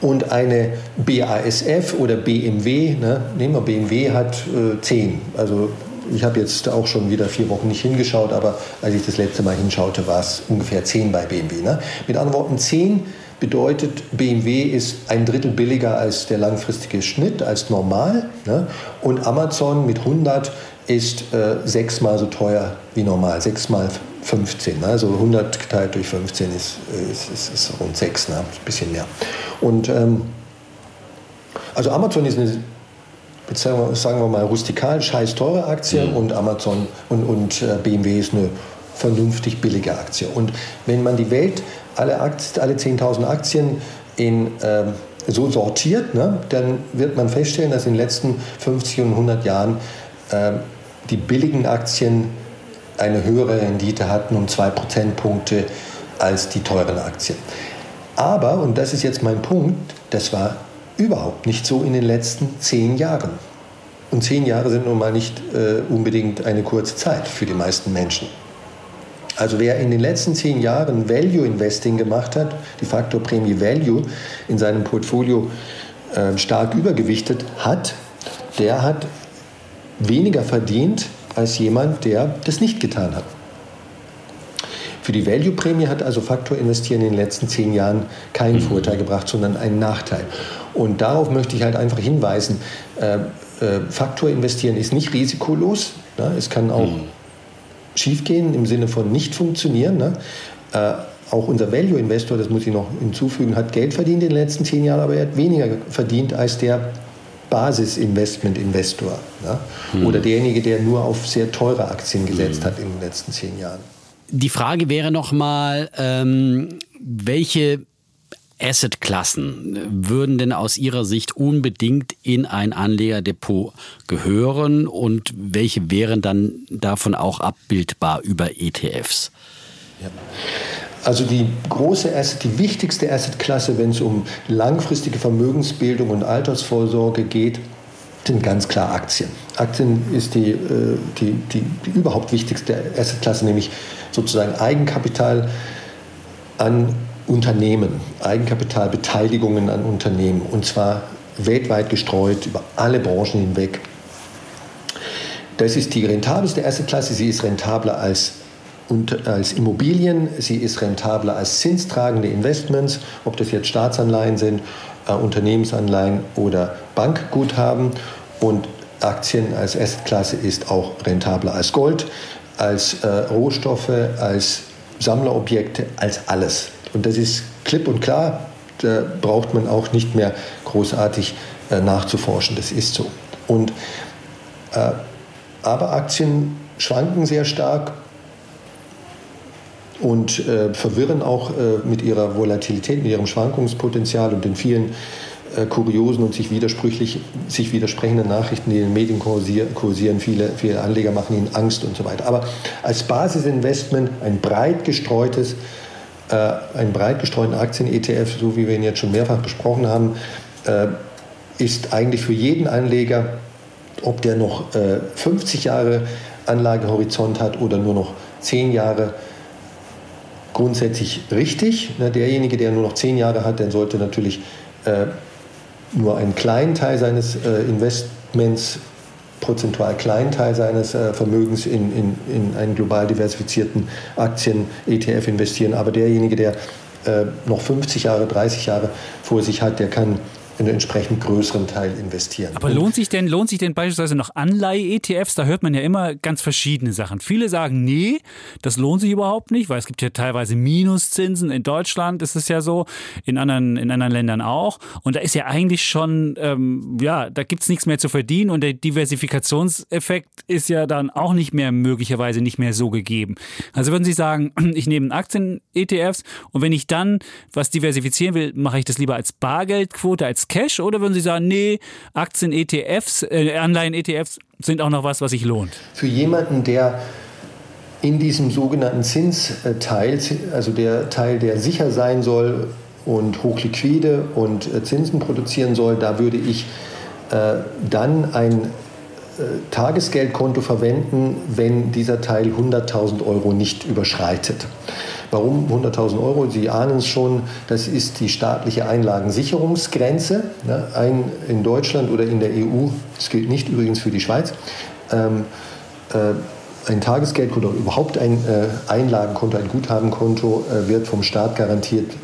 Und eine BASF oder BMW, ne, nehmen wir BMW, hat äh, 10. Also ich habe jetzt auch schon wieder vier Wochen nicht hingeschaut, aber als ich das letzte Mal hinschaute, war es ungefähr 10 bei BMW. Ne? Mit anderen Worten, 10 bedeutet, BMW ist ein Drittel billiger als der langfristige Schnitt, als normal. Ne? Und Amazon mit 100 ist äh, sechsmal so teuer wie normal, sechsmal 15. Ne? Also 100 geteilt durch 15 ist, ist, ist, ist rund 6, ne? ein bisschen mehr. Und ähm, also Amazon ist eine, sagen wir mal, rustikal scheiß teure Aktie mhm. und Amazon und, und äh, BMW ist eine vernünftig billige Aktie. Und wenn man die Welt, alle, Aktien, alle 10.000 Aktien in ähm, so sortiert, ne, dann wird man feststellen, dass in den letzten 50 und 100 Jahren ähm, die billigen Aktien eine höhere Rendite hatten um zwei Prozentpunkte als die teuren Aktien. Aber, und das ist jetzt mein Punkt, das war überhaupt nicht so in den letzten zehn Jahren. Und zehn Jahre sind nun mal nicht äh, unbedingt eine kurze Zeit für die meisten Menschen. Also wer in den letzten zehn Jahren Value Investing gemacht hat, die Faktorprämie Value in seinem Portfolio äh, stark übergewichtet hat, der hat weniger verdient als jemand, der das nicht getan hat. Für die Value-Prämie hat also Faktor investieren in den letzten zehn Jahren keinen mhm. Vorteil gebracht, sondern einen Nachteil. Und darauf möchte ich halt einfach hinweisen. Äh, äh, Faktor investieren ist nicht risikolos. Ne? Es kann auch mhm. schiefgehen im Sinne von nicht funktionieren. Ne? Äh, auch unser Value-Investor, das muss ich noch hinzufügen, hat Geld verdient in den letzten zehn Jahren, aber er hat weniger verdient als der Basisinvestment-Investor ne? hm. oder derjenige, der nur auf sehr teure Aktien gesetzt hm. hat in den letzten zehn Jahren. Die Frage wäre nochmal, ähm, welche Assetklassen würden denn aus Ihrer Sicht unbedingt in ein Anlegerdepot gehören und welche wären dann davon auch abbildbar über ETFs? Ja. Also die große Asset, die wichtigste Assetklasse, wenn es um langfristige Vermögensbildung und Altersvorsorge geht, sind ganz klar Aktien. Aktien ist die, äh, die, die, die überhaupt wichtigste Assetklasse, nämlich sozusagen Eigenkapital an Unternehmen, Eigenkapitalbeteiligungen an Unternehmen und zwar weltweit gestreut über alle Branchen hinweg. Das ist die rentabelste Assetklasse. Sie ist rentabler als und als Immobilien. Sie ist rentabler als zinstragende Investments, ob das jetzt Staatsanleihen sind, äh, Unternehmensanleihen oder Bankguthaben. Und Aktien als Assetklasse ist auch rentabler als Gold, als äh, Rohstoffe, als Sammlerobjekte, als alles. Und das ist klipp und klar. Da braucht man auch nicht mehr großartig äh, nachzuforschen. Das ist so. Und Äh, aber Aktien schwanken sehr stark und äh, verwirren auch äh, mit ihrer Volatilität, mit ihrem Schwankungspotenzial und den vielen äh, kuriosen und sich widersprüchlich, sich widersprechenden Nachrichten, die in den Medien kursieren. Viele, viele Anleger machen ihnen Angst und so weiter. Aber als Basisinvestment ein breit gestreutes, äh, einen breit gestreuten Aktien-ETF, so wie wir ihn jetzt schon mehrfach besprochen haben, äh, ist eigentlich für jeden Anleger, ob der noch äh, 50 Jahre Anlagehorizont hat oder nur noch 10 Jahre, grundsätzlich richtig. Derjenige, der nur noch 10 Jahre hat, der sollte natürlich äh, nur einen kleinen Teil seines äh, Investments, prozentual kleinen Teil seines äh, Vermögens in, in, in einen global diversifizierten Aktien-ETF investieren. Aber derjenige, der äh, noch 50 Jahre, 30 Jahre vor sich hat, der kann einen entsprechend größeren Teil investieren. Aber lohnt sich denn, lohnt sich denn beispielsweise noch Anleihe-ETFs? Da hört man ja immer ganz verschiedene Sachen. Viele sagen, nee, das lohnt sich überhaupt nicht, weil es gibt ja teilweise Minuszinsen. In Deutschland ist es ja so, in anderen, in anderen Ländern auch. Und da ist ja eigentlich schon, ähm, ja, da gibt es nichts mehr zu verdienen und der Diversifikationseffekt ist ja dann auch nicht mehr möglicherweise nicht mehr so gegeben. Also würden Sie sagen, ich nehme Aktien-ETFs und wenn ich dann was diversifizieren will, mache ich das lieber als Bargeldquote, als Cash oder würden Sie sagen, nee, Aktien-ETFs, äh, Anleihen-ETFs sind auch noch was, was sich lohnt? Für jemanden, der in diesem sogenannten Zinsteil, also der Teil, der sicher sein soll und hochliquide und äh, Zinsen produzieren soll, da würde ich äh, dann ein Tagesgeldkonto verwenden, wenn dieser Teil 100.000 Euro nicht überschreitet. Warum 100.000 Euro? Sie ahnen es schon, das ist die staatliche Einlagensicherungsgrenze. Ne? Ein in Deutschland oder in der EU, das gilt nicht übrigens für die Schweiz, ähm, äh, ein Tagesgeldkonto überhaupt ein äh, Einlagenkonto, ein Guthabenkonto äh, wird vom Staat garantiert äh,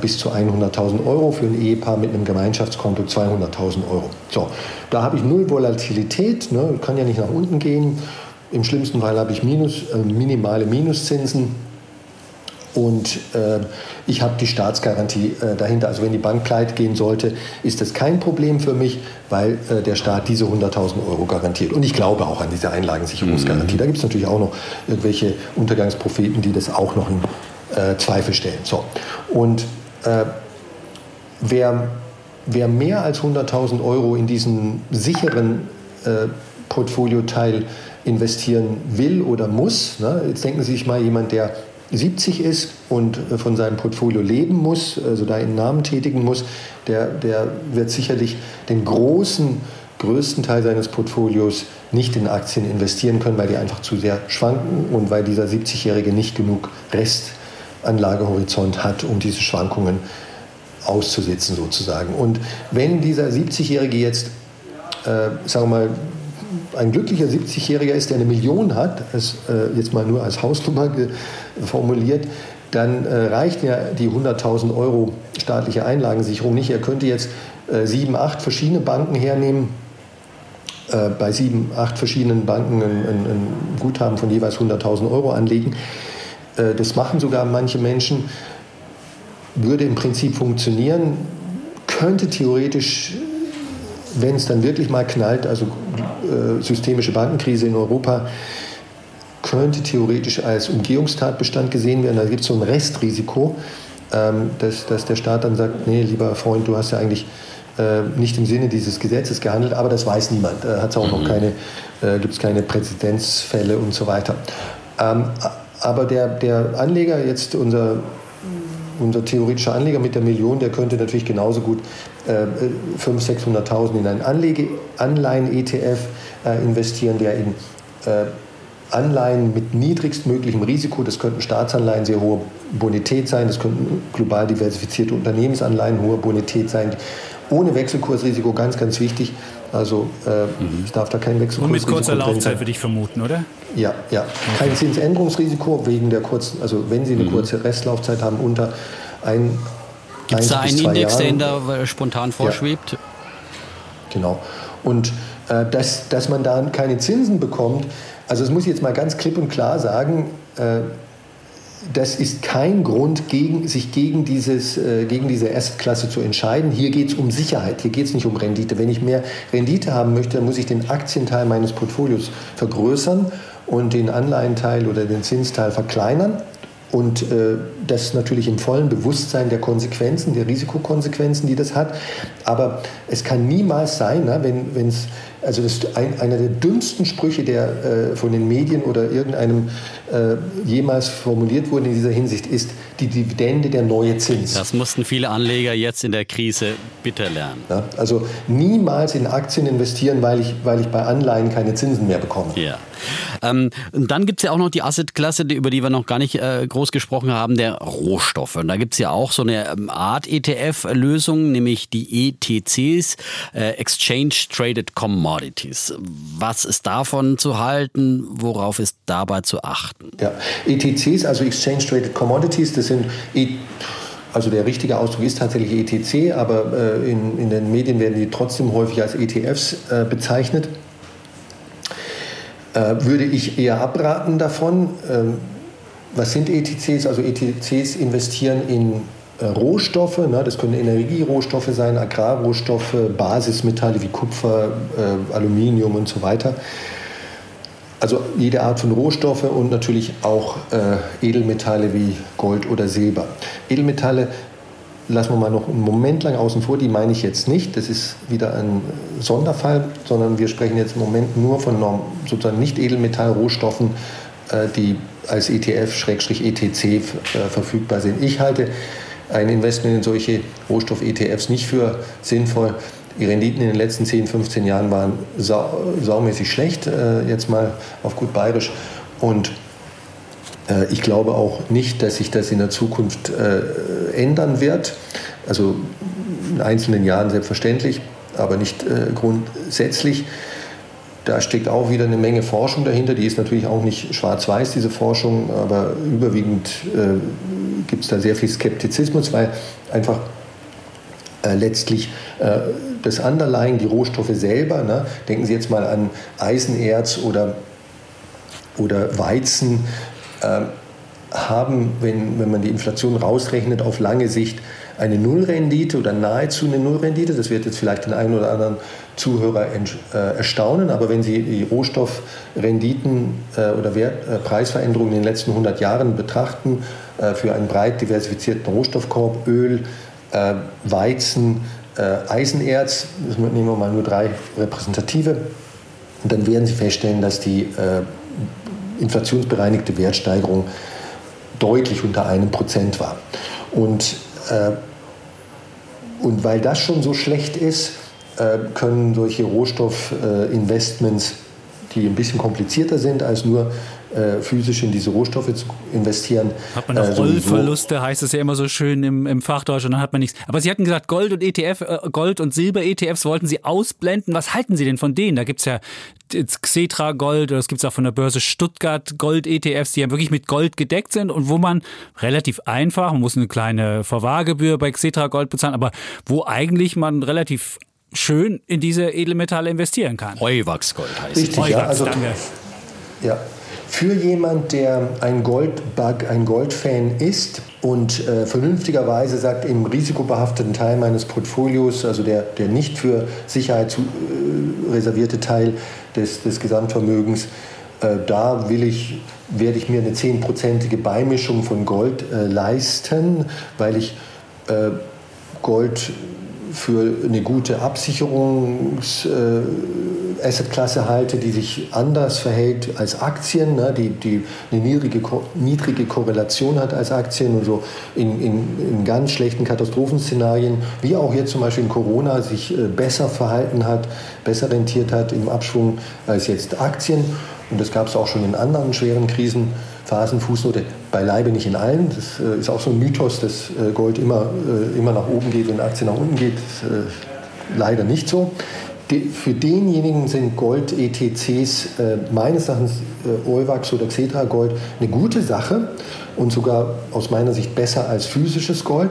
bis zu 100.000 Euro, für ein Ehepaar mit einem Gemeinschaftskonto 200.000 Euro. So, da habe ich null Volatilität, ne, kann ja nicht nach unten gehen. Im schlimmsten Fall habe ich minus, äh, minimale Minuszinsen. Und äh, ich habe die Staatsgarantie äh, dahinter. Also wenn die Bank pleite gehen sollte, ist das kein Problem für mich, weil äh, der Staat diese 100.000 Euro garantiert. Und ich glaube auch an diese Einlagensicherungsgarantie. Mhm. Da gibt es natürlich auch noch irgendwelche Untergangspropheten, die das auch noch in äh, Zweifel stellen. So. Und äh, wer, wer mehr als 100.000 Euro in diesen sicheren äh, Portfolioteil investieren will oder muss, ne? jetzt denken Sie sich mal jemand, der 70 ist und äh, von seinem Portfolio leben muss, also da einen Namen tätigen muss, der, der wird sicherlich den großen, größten Teil seines Portfolios nicht in Aktien investieren können, weil die einfach zu sehr schwanken und weil dieser 70-Jährige nicht genug Restanlagehorizont hat, um diese Schwankungen auszusitzen sozusagen. Und wenn dieser 70-Jährige jetzt, äh, sagen wir mal, ein glücklicher 70-Jähriger ist, der eine Million hat, das, äh, jetzt mal nur als Hausnummer formuliert, dann äh, reicht ja die 100.000 Euro staatliche Einlagensicherung nicht. Er könnte jetzt äh, sieben, acht verschiedene Banken hernehmen, äh, bei sieben, acht verschiedenen Banken ein, ein, ein Guthaben von jeweils 100.000 Euro anlegen. Äh, das machen sogar manche Menschen, würde im Prinzip funktionieren, könnte theoretisch wenn es dann wirklich mal knallt, also äh, systemische Bankenkrise in Europa, könnte theoretisch als Umgehungstatbestand gesehen werden. Da gibt es so ein Restrisiko, ähm, dass, dass der Staat dann sagt, nee, lieber Freund, du hast ja eigentlich äh, nicht im Sinne dieses Gesetzes gehandelt, aber das weiß niemand. Äh, Hat es auch noch mhm. keine, äh, gibt es keine Präzedenzfälle und so weiter. Ähm, aber der, der Anleger, jetzt unser unser theoretischer Anleger mit der Million, der könnte natürlich genauso gut äh, 500.000, 600.000 in einen Anleihen-ETF äh, investieren, der in äh, Anleihen mit niedrigstmöglichem Risiko, das könnten Staatsanleihen sehr hohe Bonität sein, das könnten global diversifizierte Unternehmensanleihen hohe Bonität sein, ohne Wechselkursrisiko, ganz, ganz wichtig. Also äh, mhm. es darf da kein Wechselkursrisiko Und mit kurzer Laufzeit würde ich vermuten, oder? Ja, ja. Okay. Kein Zinsänderungsrisiko wegen der kurzen, also wenn Sie eine mhm. kurze Restlaufzeit haben unter ein Gibt es da einen Index, Jahren. der Ihnen da spontan vorschwebt? Ja. Genau. Und äh, dass, dass man da keine Zinsen bekommt, also das muss ich jetzt mal ganz klipp und klar sagen, äh, das ist kein Grund, gegen, sich gegen, dieses, äh, gegen diese Assetklasse zu entscheiden. Hier geht es um Sicherheit, hier geht es nicht um Rendite. Wenn ich mehr Rendite haben möchte, dann muss ich den Aktienteil meines Portfolios vergrößern und den Anleihenteil oder den Zinsteil verkleinern. Und äh, das natürlich im vollen Bewusstsein der Konsequenzen, der Risikokonsequenzen, die das hat. Aber es kann niemals sein, ne, wenn es also das ist ein, einer der dümmsten Sprüche, der äh, von den Medien oder irgendeinem äh, jemals formuliert wurde in dieser Hinsicht, ist die Dividende der neue Zins. Das mussten viele Anleger jetzt in der Krise bitter lernen. Ja, also niemals in Aktien investieren, weil ich, weil ich bei Anleihen keine Zinsen mehr bekomme. Ja. Ähm, und dann gibt es ja auch noch die Assetklasse, über die wir noch gar nicht äh, groß gesprochen haben, der Rohstoffe. Und da gibt es ja auch so eine ähm, Art ETF-Lösung, nämlich die ETCs, äh, Exchange Traded Commodities. Was ist davon zu halten? Worauf ist dabei zu achten? Ja, ETCs, also Exchange Traded Commodities, das sind e also der richtige Ausdruck ist tatsächlich ETC, aber äh, in, in, den Medien werden die trotzdem häufig als ETFs äh, bezeichnet. Äh, würde ich eher abraten davon. Ähm, was sind ETCs? Also ETCs investieren in Rohstoffe, ne? das können Energierohstoffe sein, Agrarrohstoffe, Basismetalle wie Kupfer, äh, Aluminium und so weiter. Also jede Art von Rohstoffe und natürlich auch äh, Edelmetalle wie Gold oder Silber. Edelmetalle lassen wir mal noch einen Moment lang außen vor, die meine ich jetzt nicht. Das ist wieder ein Sonderfall, sondern wir sprechen jetzt im Moment nur von sozusagen nicht Edelmetallrohstoffen, äh, die als ETF-ETC äh, verfügbar sind. Ich halte ein Investment in solche Rohstoff-ETFs nicht für sinnvoll. Die Renditen in den letzten 10, 15 Jahren waren sau, saumäßig schlecht, äh, jetzt mal auf gut bayerisch. Und äh, ich glaube auch nicht, dass sich das in der Zukunft äh, ändern wird. Also in einzelnen Jahren selbstverständlich, aber nicht äh, grundsätzlich. Da steckt auch wieder eine Menge Forschung dahinter. Die ist natürlich auch nicht schwarz-weiß, diese Forschung, aber überwiegend äh, gibt es da sehr viel Skeptizismus, weil einfach äh, letztlich äh, das Underlying, die Rohstoffe selber, ne? denken Sie jetzt mal an Eisenerz oder, oder Weizen, ähm, haben, wenn, wenn man die Inflation rausrechnet, auf lange Sicht eine Nullrendite oder nahezu eine Nullrendite. Das wird jetzt vielleicht den einen oder anderen Zuhörer äh, erstaunen, aber wenn Sie die Rohstoffrenditen äh, oder Wert, äh, Preisveränderungen in den letzten 100 Jahren betrachten, für einen breit diversifizierten Rohstoffkorb, Öl, Weizen, Eisenerz, das nehmen wir mal nur drei repräsentative, dann werden Sie feststellen, dass die inflationsbereinigte Wertsteigerung deutlich unter einem Prozent war. Und, äh, und weil das schon so schlecht ist, äh, können solche Rohstoffinvestments, die ein bisschen komplizierter sind als nur äh, physisch in diese Rohstoffe zu investieren. Hat man auch äh, Rollverluste, heißt es ja immer so schön im, im Fachdeutsch und dann hat man nichts. Aber Sie hatten gesagt, Gold und ETF, äh, Gold und Silber-ETFs wollten Sie ausblenden. Was halten Sie denn von denen? Da gibt es ja Xetra Gold oder es gibt auch von der Börse Stuttgart Gold-ETFs, die ja wirklich mit Gold gedeckt sind und wo man relativ einfach, man muss eine kleine Verwahrgebühr bei Xetra Gold bezahlen, aber wo eigentlich man relativ schön in diese Edelmetalle investieren kann. Heuwachsgold heißt Richtig, es. Heuwachs, ja, also, danke. Ja, für jemand, der ein Goldbug, ein Goldfan ist und äh, vernünftigerweise sagt, im risikobehafteten Teil meines Portfolios, also der, der nicht für Sicherheit zu, äh, reservierte Teil des, des Gesamtvermögens, äh, da will ich, werde ich mir eine zehnprozentige Beimischung von Gold äh, leisten, weil ich äh, Gold für eine gute Absicherungs-Assetklasse äh, halte, die sich anders verhält als Aktien, ne, die, die eine niedrige, niedrige Korrelation hat als Aktien und so in, in, in ganz schlechten Katastrophenszenarien, wie auch jetzt zum Beispiel in Corona, sich äh, besser verhalten hat, besser rentiert hat im Abschwung als jetzt Aktien. Und das gab es auch schon in anderen schweren Krisen. Phasenfußnote, beileibe nicht in allen. Das äh, ist auch so ein Mythos, dass äh, Gold immer, äh, immer nach oben geht, wenn Aktien nach unten geht. Das ist leider nicht so. Für denjenigen sind Gold-ETCs meines Erachtens Euwax oder Xetra Gold eine gute Sache und sogar aus meiner Sicht besser als physisches Gold.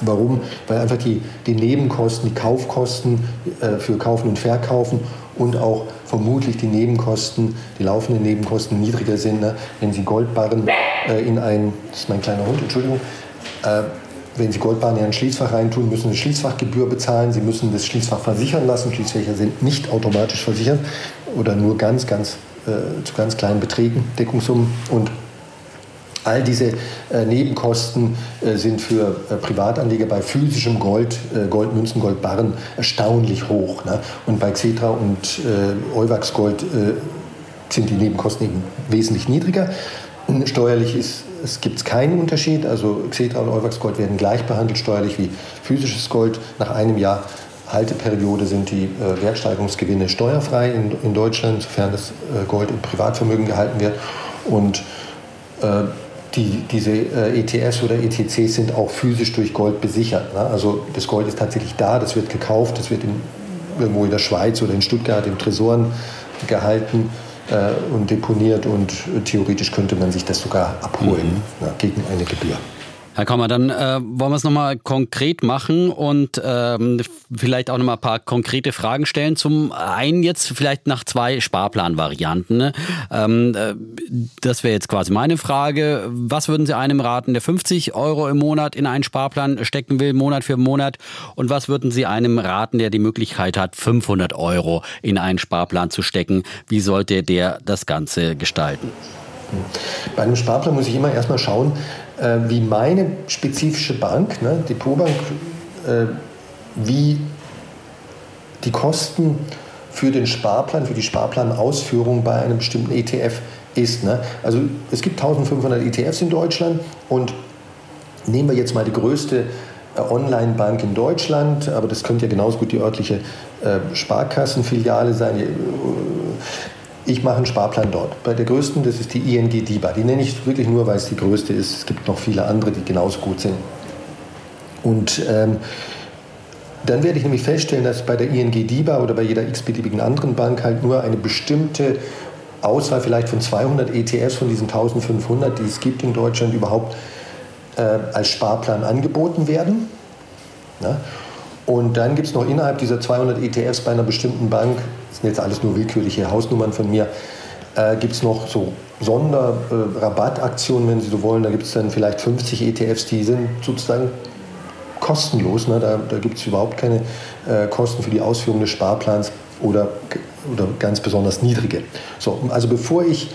Warum? Weil einfach die, die Nebenkosten, die Kaufkosten äh, für Kaufen und Verkaufen und auch vermutlich die Nebenkosten, die laufenden Nebenkosten niedriger sind. Ne? Wenn Sie Goldbarren äh, in ein, das ist mein kleiner Hund, Entschuldigung, äh, wenn Sie Goldbarren in ein Schließfach reintun, müssen Sie eine Schließfachgebühr bezahlen. Sie müssen das Schließfach versichern lassen. Schließfächer sind nicht automatisch versichert oder nur ganz, ganz äh, zu ganz kleinen Beträgen, Deckungssummen. Und All diese äh, Nebenkosten äh, sind für äh, Privatanleger bei physischem Gold, äh, Goldmünzen, Goldbarren erstaunlich hoch. Ne? Und bei Xetra und äh, Euwax Gold äh, sind die Nebenkosten eben wesentlich niedriger. Steuerlich ist, es gibt keinen Unterschied. Also Xetra und Euwax Gold werden gleich behandelt steuerlich wie physisches Gold. Nach einem Jahr Halteperiode sind die äh, Wertsteigerungsgewinne steuerfrei in, in Deutschland, sofern das Gold im Privatvermögen gehalten wird. Und die, diese äh, ETS oder ETCs sind auch physisch durch Gold besichert. Ne? Also das Gold ist tatsächlich da, das wird gekauft, das wird in, irgendwo in der Schweiz oder in Stuttgart im Tresoren gehalten äh, und deponiert und äh, theoretisch könnte man sich das sogar abholen mhm. ne, gegen eine Gebühr. Herr Kommer, dann äh, wollen wir es nochmal konkret machen und ähm, vielleicht auch nochmal ein paar konkrete Fragen stellen. Zum einen jetzt vielleicht nach zwei Sparplanvarianten. Ne? Ähm, äh, das wäre jetzt quasi meine Frage. Was würden Sie einem raten, der 50 Euro im Monat in einen Sparplan stecken will, Monat für Monat? Und was würden Sie einem raten, der die Möglichkeit hat, 500 Euro in einen Sparplan zu stecken? Wie sollte der das Ganze gestalten? Bei einem Sparplan muss ich immer erstmal schauen, äh, wie meine spezifische Bank, ne, Depotbank, äh, wie die Kosten für den Sparplan, für die Sparplanausführung bei einem bestimmten ETF ist. Ne? Also es gibt 1500 ETFs in Deutschland und nehmen wir jetzt mal die größte äh, Online-Bank in Deutschland, aber das könnte ja genauso gut die örtliche äh, Sparkassenfiliale sein. Ich mache einen Sparplan dort. Bei der größten, das ist die ING DIBA. Die nenne ich wirklich nur, weil es die größte ist. Es gibt noch viele andere, die genauso gut sind. Und ähm, dann werde ich nämlich feststellen, dass bei der ING DIBA oder bei jeder x-beliebigen anderen Bank halt nur eine bestimmte Auswahl vielleicht von 200 ETFs von diesen 1500, die es gibt in Deutschland, überhaupt äh, als Sparplan angeboten werden. Ja? Und dann gibt es noch innerhalb dieser 200 ETFs bei einer bestimmten Bank das sind jetzt alles nur willkürliche Hausnummern von mir, äh, gibt es noch so Sonderrabattaktionen, äh, wenn Sie so wollen. Da gibt es dann vielleicht 50 ETFs, die sind sozusagen kostenlos. Ne? Da, da gibt es überhaupt keine äh, Kosten für die Ausführung des Sparplans oder, oder ganz besonders niedrige. So, also bevor ich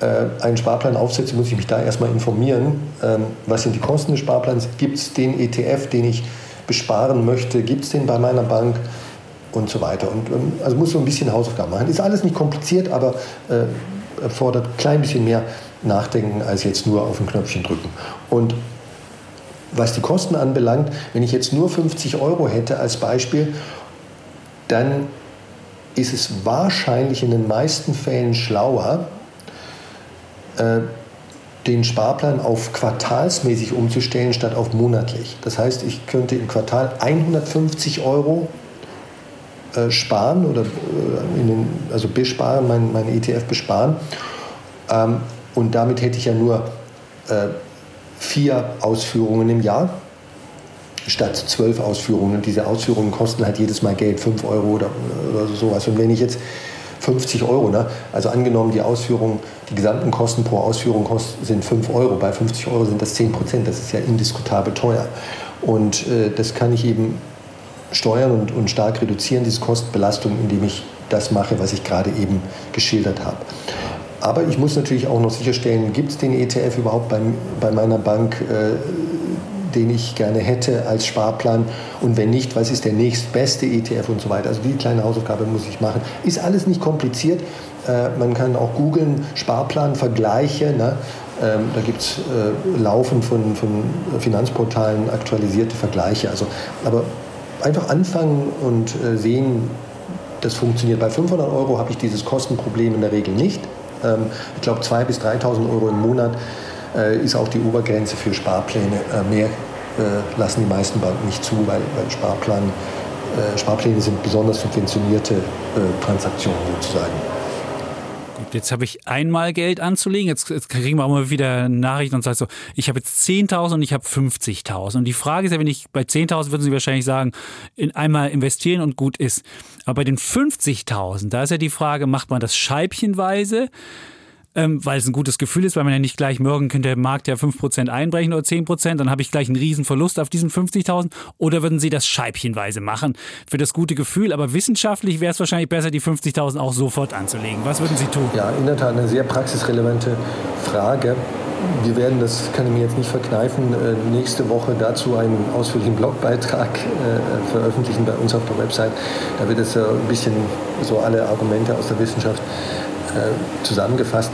äh, einen Sparplan aufsetze, muss ich mich da erstmal informieren, ähm, was sind die Kosten des Sparplans, gibt es den ETF, den ich besparen möchte, gibt es den bei meiner Bank und so weiter. Und ähm, also muss so ein bisschen Hausaufgaben machen. Ist alles nicht kompliziert, aber äh, erfordert ein klein bisschen mehr Nachdenken als jetzt nur auf ein Knöpfchen drücken. Und was die Kosten anbelangt, wenn ich jetzt nur 50 Euro hätte als Beispiel, dann ist es wahrscheinlich in den meisten Fällen schlauer, äh, den Sparplan auf quartalsmäßig umzustellen statt auf monatlich. Das heißt, ich könnte im Quartal 150 Euro äh, sparen oder äh, den, also besparen, mein, mein ETF besparen. Ähm, und damit hätte ich ja nur äh, vier Ausführungen im Jahr statt zwölf Ausführungen. Diese Ausführungen kosten halt jedes Mal Geld, 5 Euro oder, oder sowas. Und wenn ich jetzt 50 Euro, ne? also angenommen die Ausführungen, die gesamten Kosten pro Ausführung sind 5 Euro, bei 50 Euro sind das 10 Prozent, das ist ja indiskutabel teuer. Und äh, das kann ich eben steuern und, und stark reduzieren, diese Kostenbelastung, indem ich das mache, was ich gerade eben geschildert habe. Aber ich muss natürlich auch noch sicherstellen, gibt es den ETF überhaupt bei, bei meiner Bank, äh, den ich gerne hätte als Sparplan? Und wenn nicht, was ist der nächstbeste ETF und so weiter? Also die kleine Hausaufgabe muss ich machen. Ist alles nicht kompliziert. Äh, man kann auch googeln, Sparplanvergleiche. Ne? Ähm, da gibt es äh, laufend von, von Finanzportalen aktualisierte Vergleiche. Also, aber einfach anfangen und äh, sehen, das funktioniert. Bei 500 Euro habe ich dieses Kostenproblem in der Regel nicht. Ähm, ich glaube, 2.000 bis 3.000 Euro im Monat ist auch die Obergrenze für Sparpläne. Äh, mehr lassen die meisten Banken nicht zu, weil, weil Sparplan, Sparpläne sind besonders subventionierte Transaktionen sozusagen. jetzt habe ich einmal Geld anzulegen, jetzt, jetzt kriegen wir auch mal wieder Nachrichten und sagen so, ich habe jetzt 10.000 und ich habe 50.000. Und die Frage ist ja, wenn ich bei 10.000 würden Sie wahrscheinlich sagen, in einmal investieren und gut ist. Aber bei den 50.000, da ist ja die Frage, macht man das scheibchenweise? Ähm, weil es ein gutes Gefühl ist, weil man ja nicht gleich morgen könnte der Markt ja 5% einbrechen oder 10%, dann habe ich gleich einen riesen Verlust auf diesen 50.000 oder würden Sie das scheibchenweise machen für das gute Gefühl, aber wissenschaftlich wäre es wahrscheinlich besser, die 50.000 auch sofort anzulegen. Was würden Sie tun? Ja, in der Tat eine sehr praxisrelevante Frage. Wir werden, das kann ich mir jetzt nicht verkneifen, äh, nächste Woche dazu einen ausführlichen Blogbeitrag äh, veröffentlichen bei uns auf der Website. Da wird es ein bisschen so alle Argumente aus der Wissenschaft zusammengefasst.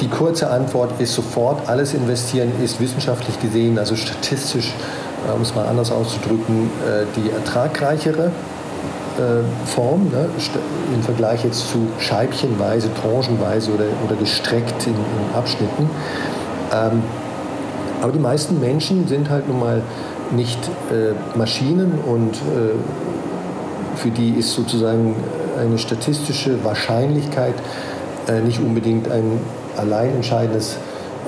Die kurze Antwort ist sofort, alles investieren ist wissenschaftlich gesehen, also statistisch, äh, um es mal anders auszudrücken, äh, die ertragreichere Form ne, im Vergleich jetzt zu scheibchenweise, tranchenweise oder, oder gestreckt in, in Abschnitten. Ähm, aber die meisten Menschen sind halt nun mal nicht äh, Maschinen und äh, für die ist sozusagen eine statistische Wahrscheinlichkeit äh, nicht unbedingt ein allein entscheidendes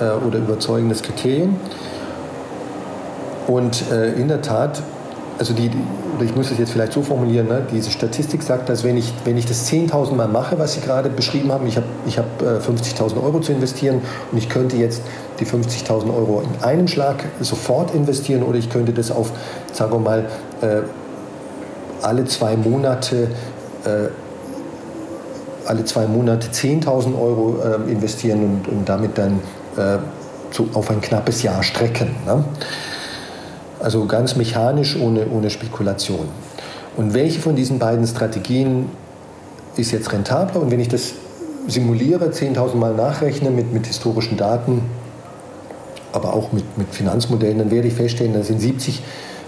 äh, oder überzeugendes Kriterium. Und äh, in der Tat, also die, oder ich muss es jetzt vielleicht so formulieren, ne, diese Statistik sagt, dass wenn ich, wenn ich das 10.000 Mal mache, was Sie gerade beschrieben haben, ich habe ich hab, 50.000 Euro zu investieren und ich könnte jetzt die 50.000 Euro in einem Schlag sofort investieren oder ich könnte das auf, sagen wir mal, alle zwei Monate äh, alle zwei Monate 10.000 Euro äh, investieren und, und, damit dann äh, zu, auf ein knappes Jahr strecken. Ne? Also ganz mechanisch, ohne, ohne Spekulation. Und welche von diesen beiden Strategien ist jetzt rentabler? Und wenn ich das simuliere, 10.000 Mal nachrechne mit, mit historischen Daten, aber auch mit, mit Finanzmodellen, dann werde ich feststellen, dass in 70,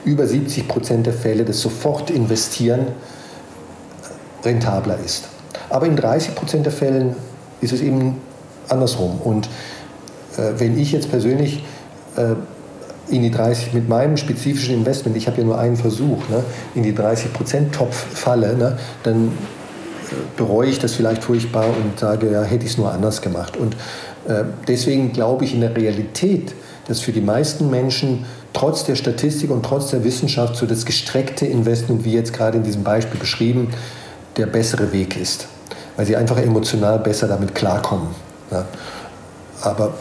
über 70 Prozent der Fälle das Sofort-Investieren rentabler ist. Aber in 30 Prozent der Fällen ist es eben andersrum. Und äh, wenn ich jetzt persönlich äh, in die 30 mit meinem spezifischen Investment, ich habe ja nur einen Versuch, ne, in die 30 Prozent Topf falle, ne, dann äh, bereue ich das vielleicht furchtbar und sage, ja, hätte ich es nur anders gemacht. Und äh, deswegen glaube ich in der Realität, dass für die meisten Menschen trotz der Statistik und trotz der Wissenschaft so das gestreckte Investment, wie jetzt gerade in diesem Beispiel beschrieben, der bessere Weg ist, weil sie einfach emotional besser damit klarkommen. Ja. Aber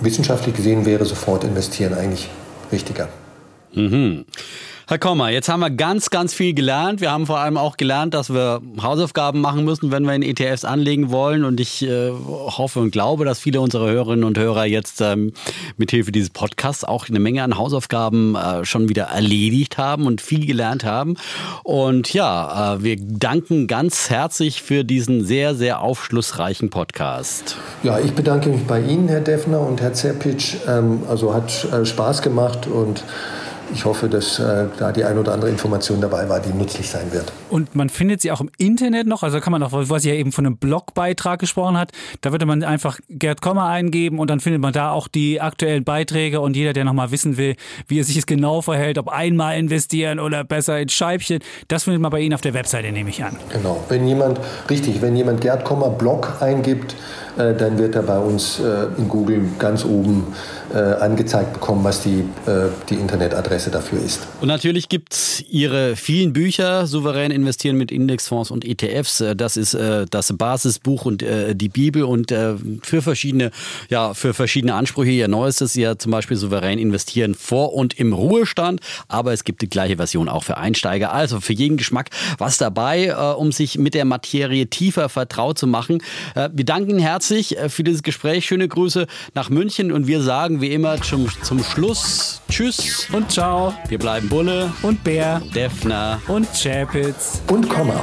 wissenschaftlich gesehen wäre sofort investieren eigentlich richtiger. Mhm. Herr Kommer, jetzt haben wir ganz, ganz viel gelernt. Wir haben vor allem auch gelernt, dass wir Hausaufgaben machen müssen, wenn wir in ETFs anlegen wollen. Und ich äh, hoffe und glaube, dass viele unserer Hörerinnen und Hörer jetzt ähm, mithilfe dieses Podcasts auch eine Menge an Hausaufgaben äh, schon wieder erledigt haben und viel gelernt haben. Und ja, äh, wir danken ganz herzlich für diesen sehr, sehr aufschlussreichen Podcast. Ja, ich bedanke mich bei Ihnen, Herr Deffner und Herr Zerpitsch. Ähm, also hat äh, Spaß gemacht und ich hoffe, dass äh, da die ein oder andere Information dabei war, die nützlich sein wird. Und man findet sie auch im Internet noch, also kann man auch, was Sie ja eben von einem Blogbeitrag gesprochen hat, da würde man einfach Gerd Kommer eingeben und dann findet man da auch die aktuellen Beiträge und jeder, der nochmal wissen will, wie er sich es genau verhält, ob einmal investieren oder besser in Scheibchen, das findet man bei Ihnen auf der Webseite, nehme ich an. Genau, wenn jemand, richtig, wenn jemand Gerd Kommer Blog eingibt, äh, dann wird er bei uns äh, in Google ganz oben äh, angezeigt bekommen, was die, die Internetadresse dafür ist. Und natürlich gibt es Ihre vielen Bücher, Souverän investieren mit Indexfonds und ETFs. Das ist das Basisbuch und die Bibel und für verschiedene, ja, für verschiedene Ansprüche. Ihr neuestes ja zum Beispiel Souverän investieren vor und im Ruhestand. Aber es gibt die gleiche Version auch für Einsteiger. Also für jeden Geschmack was dabei, um sich mit der Materie tiefer vertraut zu machen. Wir danken herzlich herzlich äh, für dieses Gespräch. Schöne Grüße nach München und wir sagen wie immer zum, zum Schluss Tschüss und Ciao. Wir bleiben Bulle und Bär, Defner und Chapitz und Komma.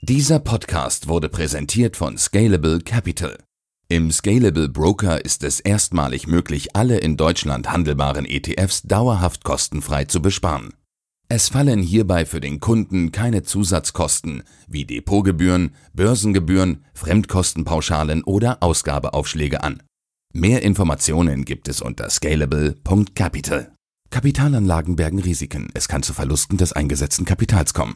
Dieser Podcast wurde präsentiert von Scalable Capital. Im Scalable Broker ist es erstmalig möglich, alle in Deutschland handelbaren ETFs dauerhaft kostenfrei zu besparen. Es fallen hierbei für den Kunden keine Zusatzkosten wie Depotgebühren, Börsengebühren, Fremdkostenpauschalen oder Ausgabeaufschläge an. Mehr Informationen gibt es unter scalable.capital. Kapitalanlagen bergen Risiken. Es kann zu Verlusten des eingesetzten Kapitals kommen.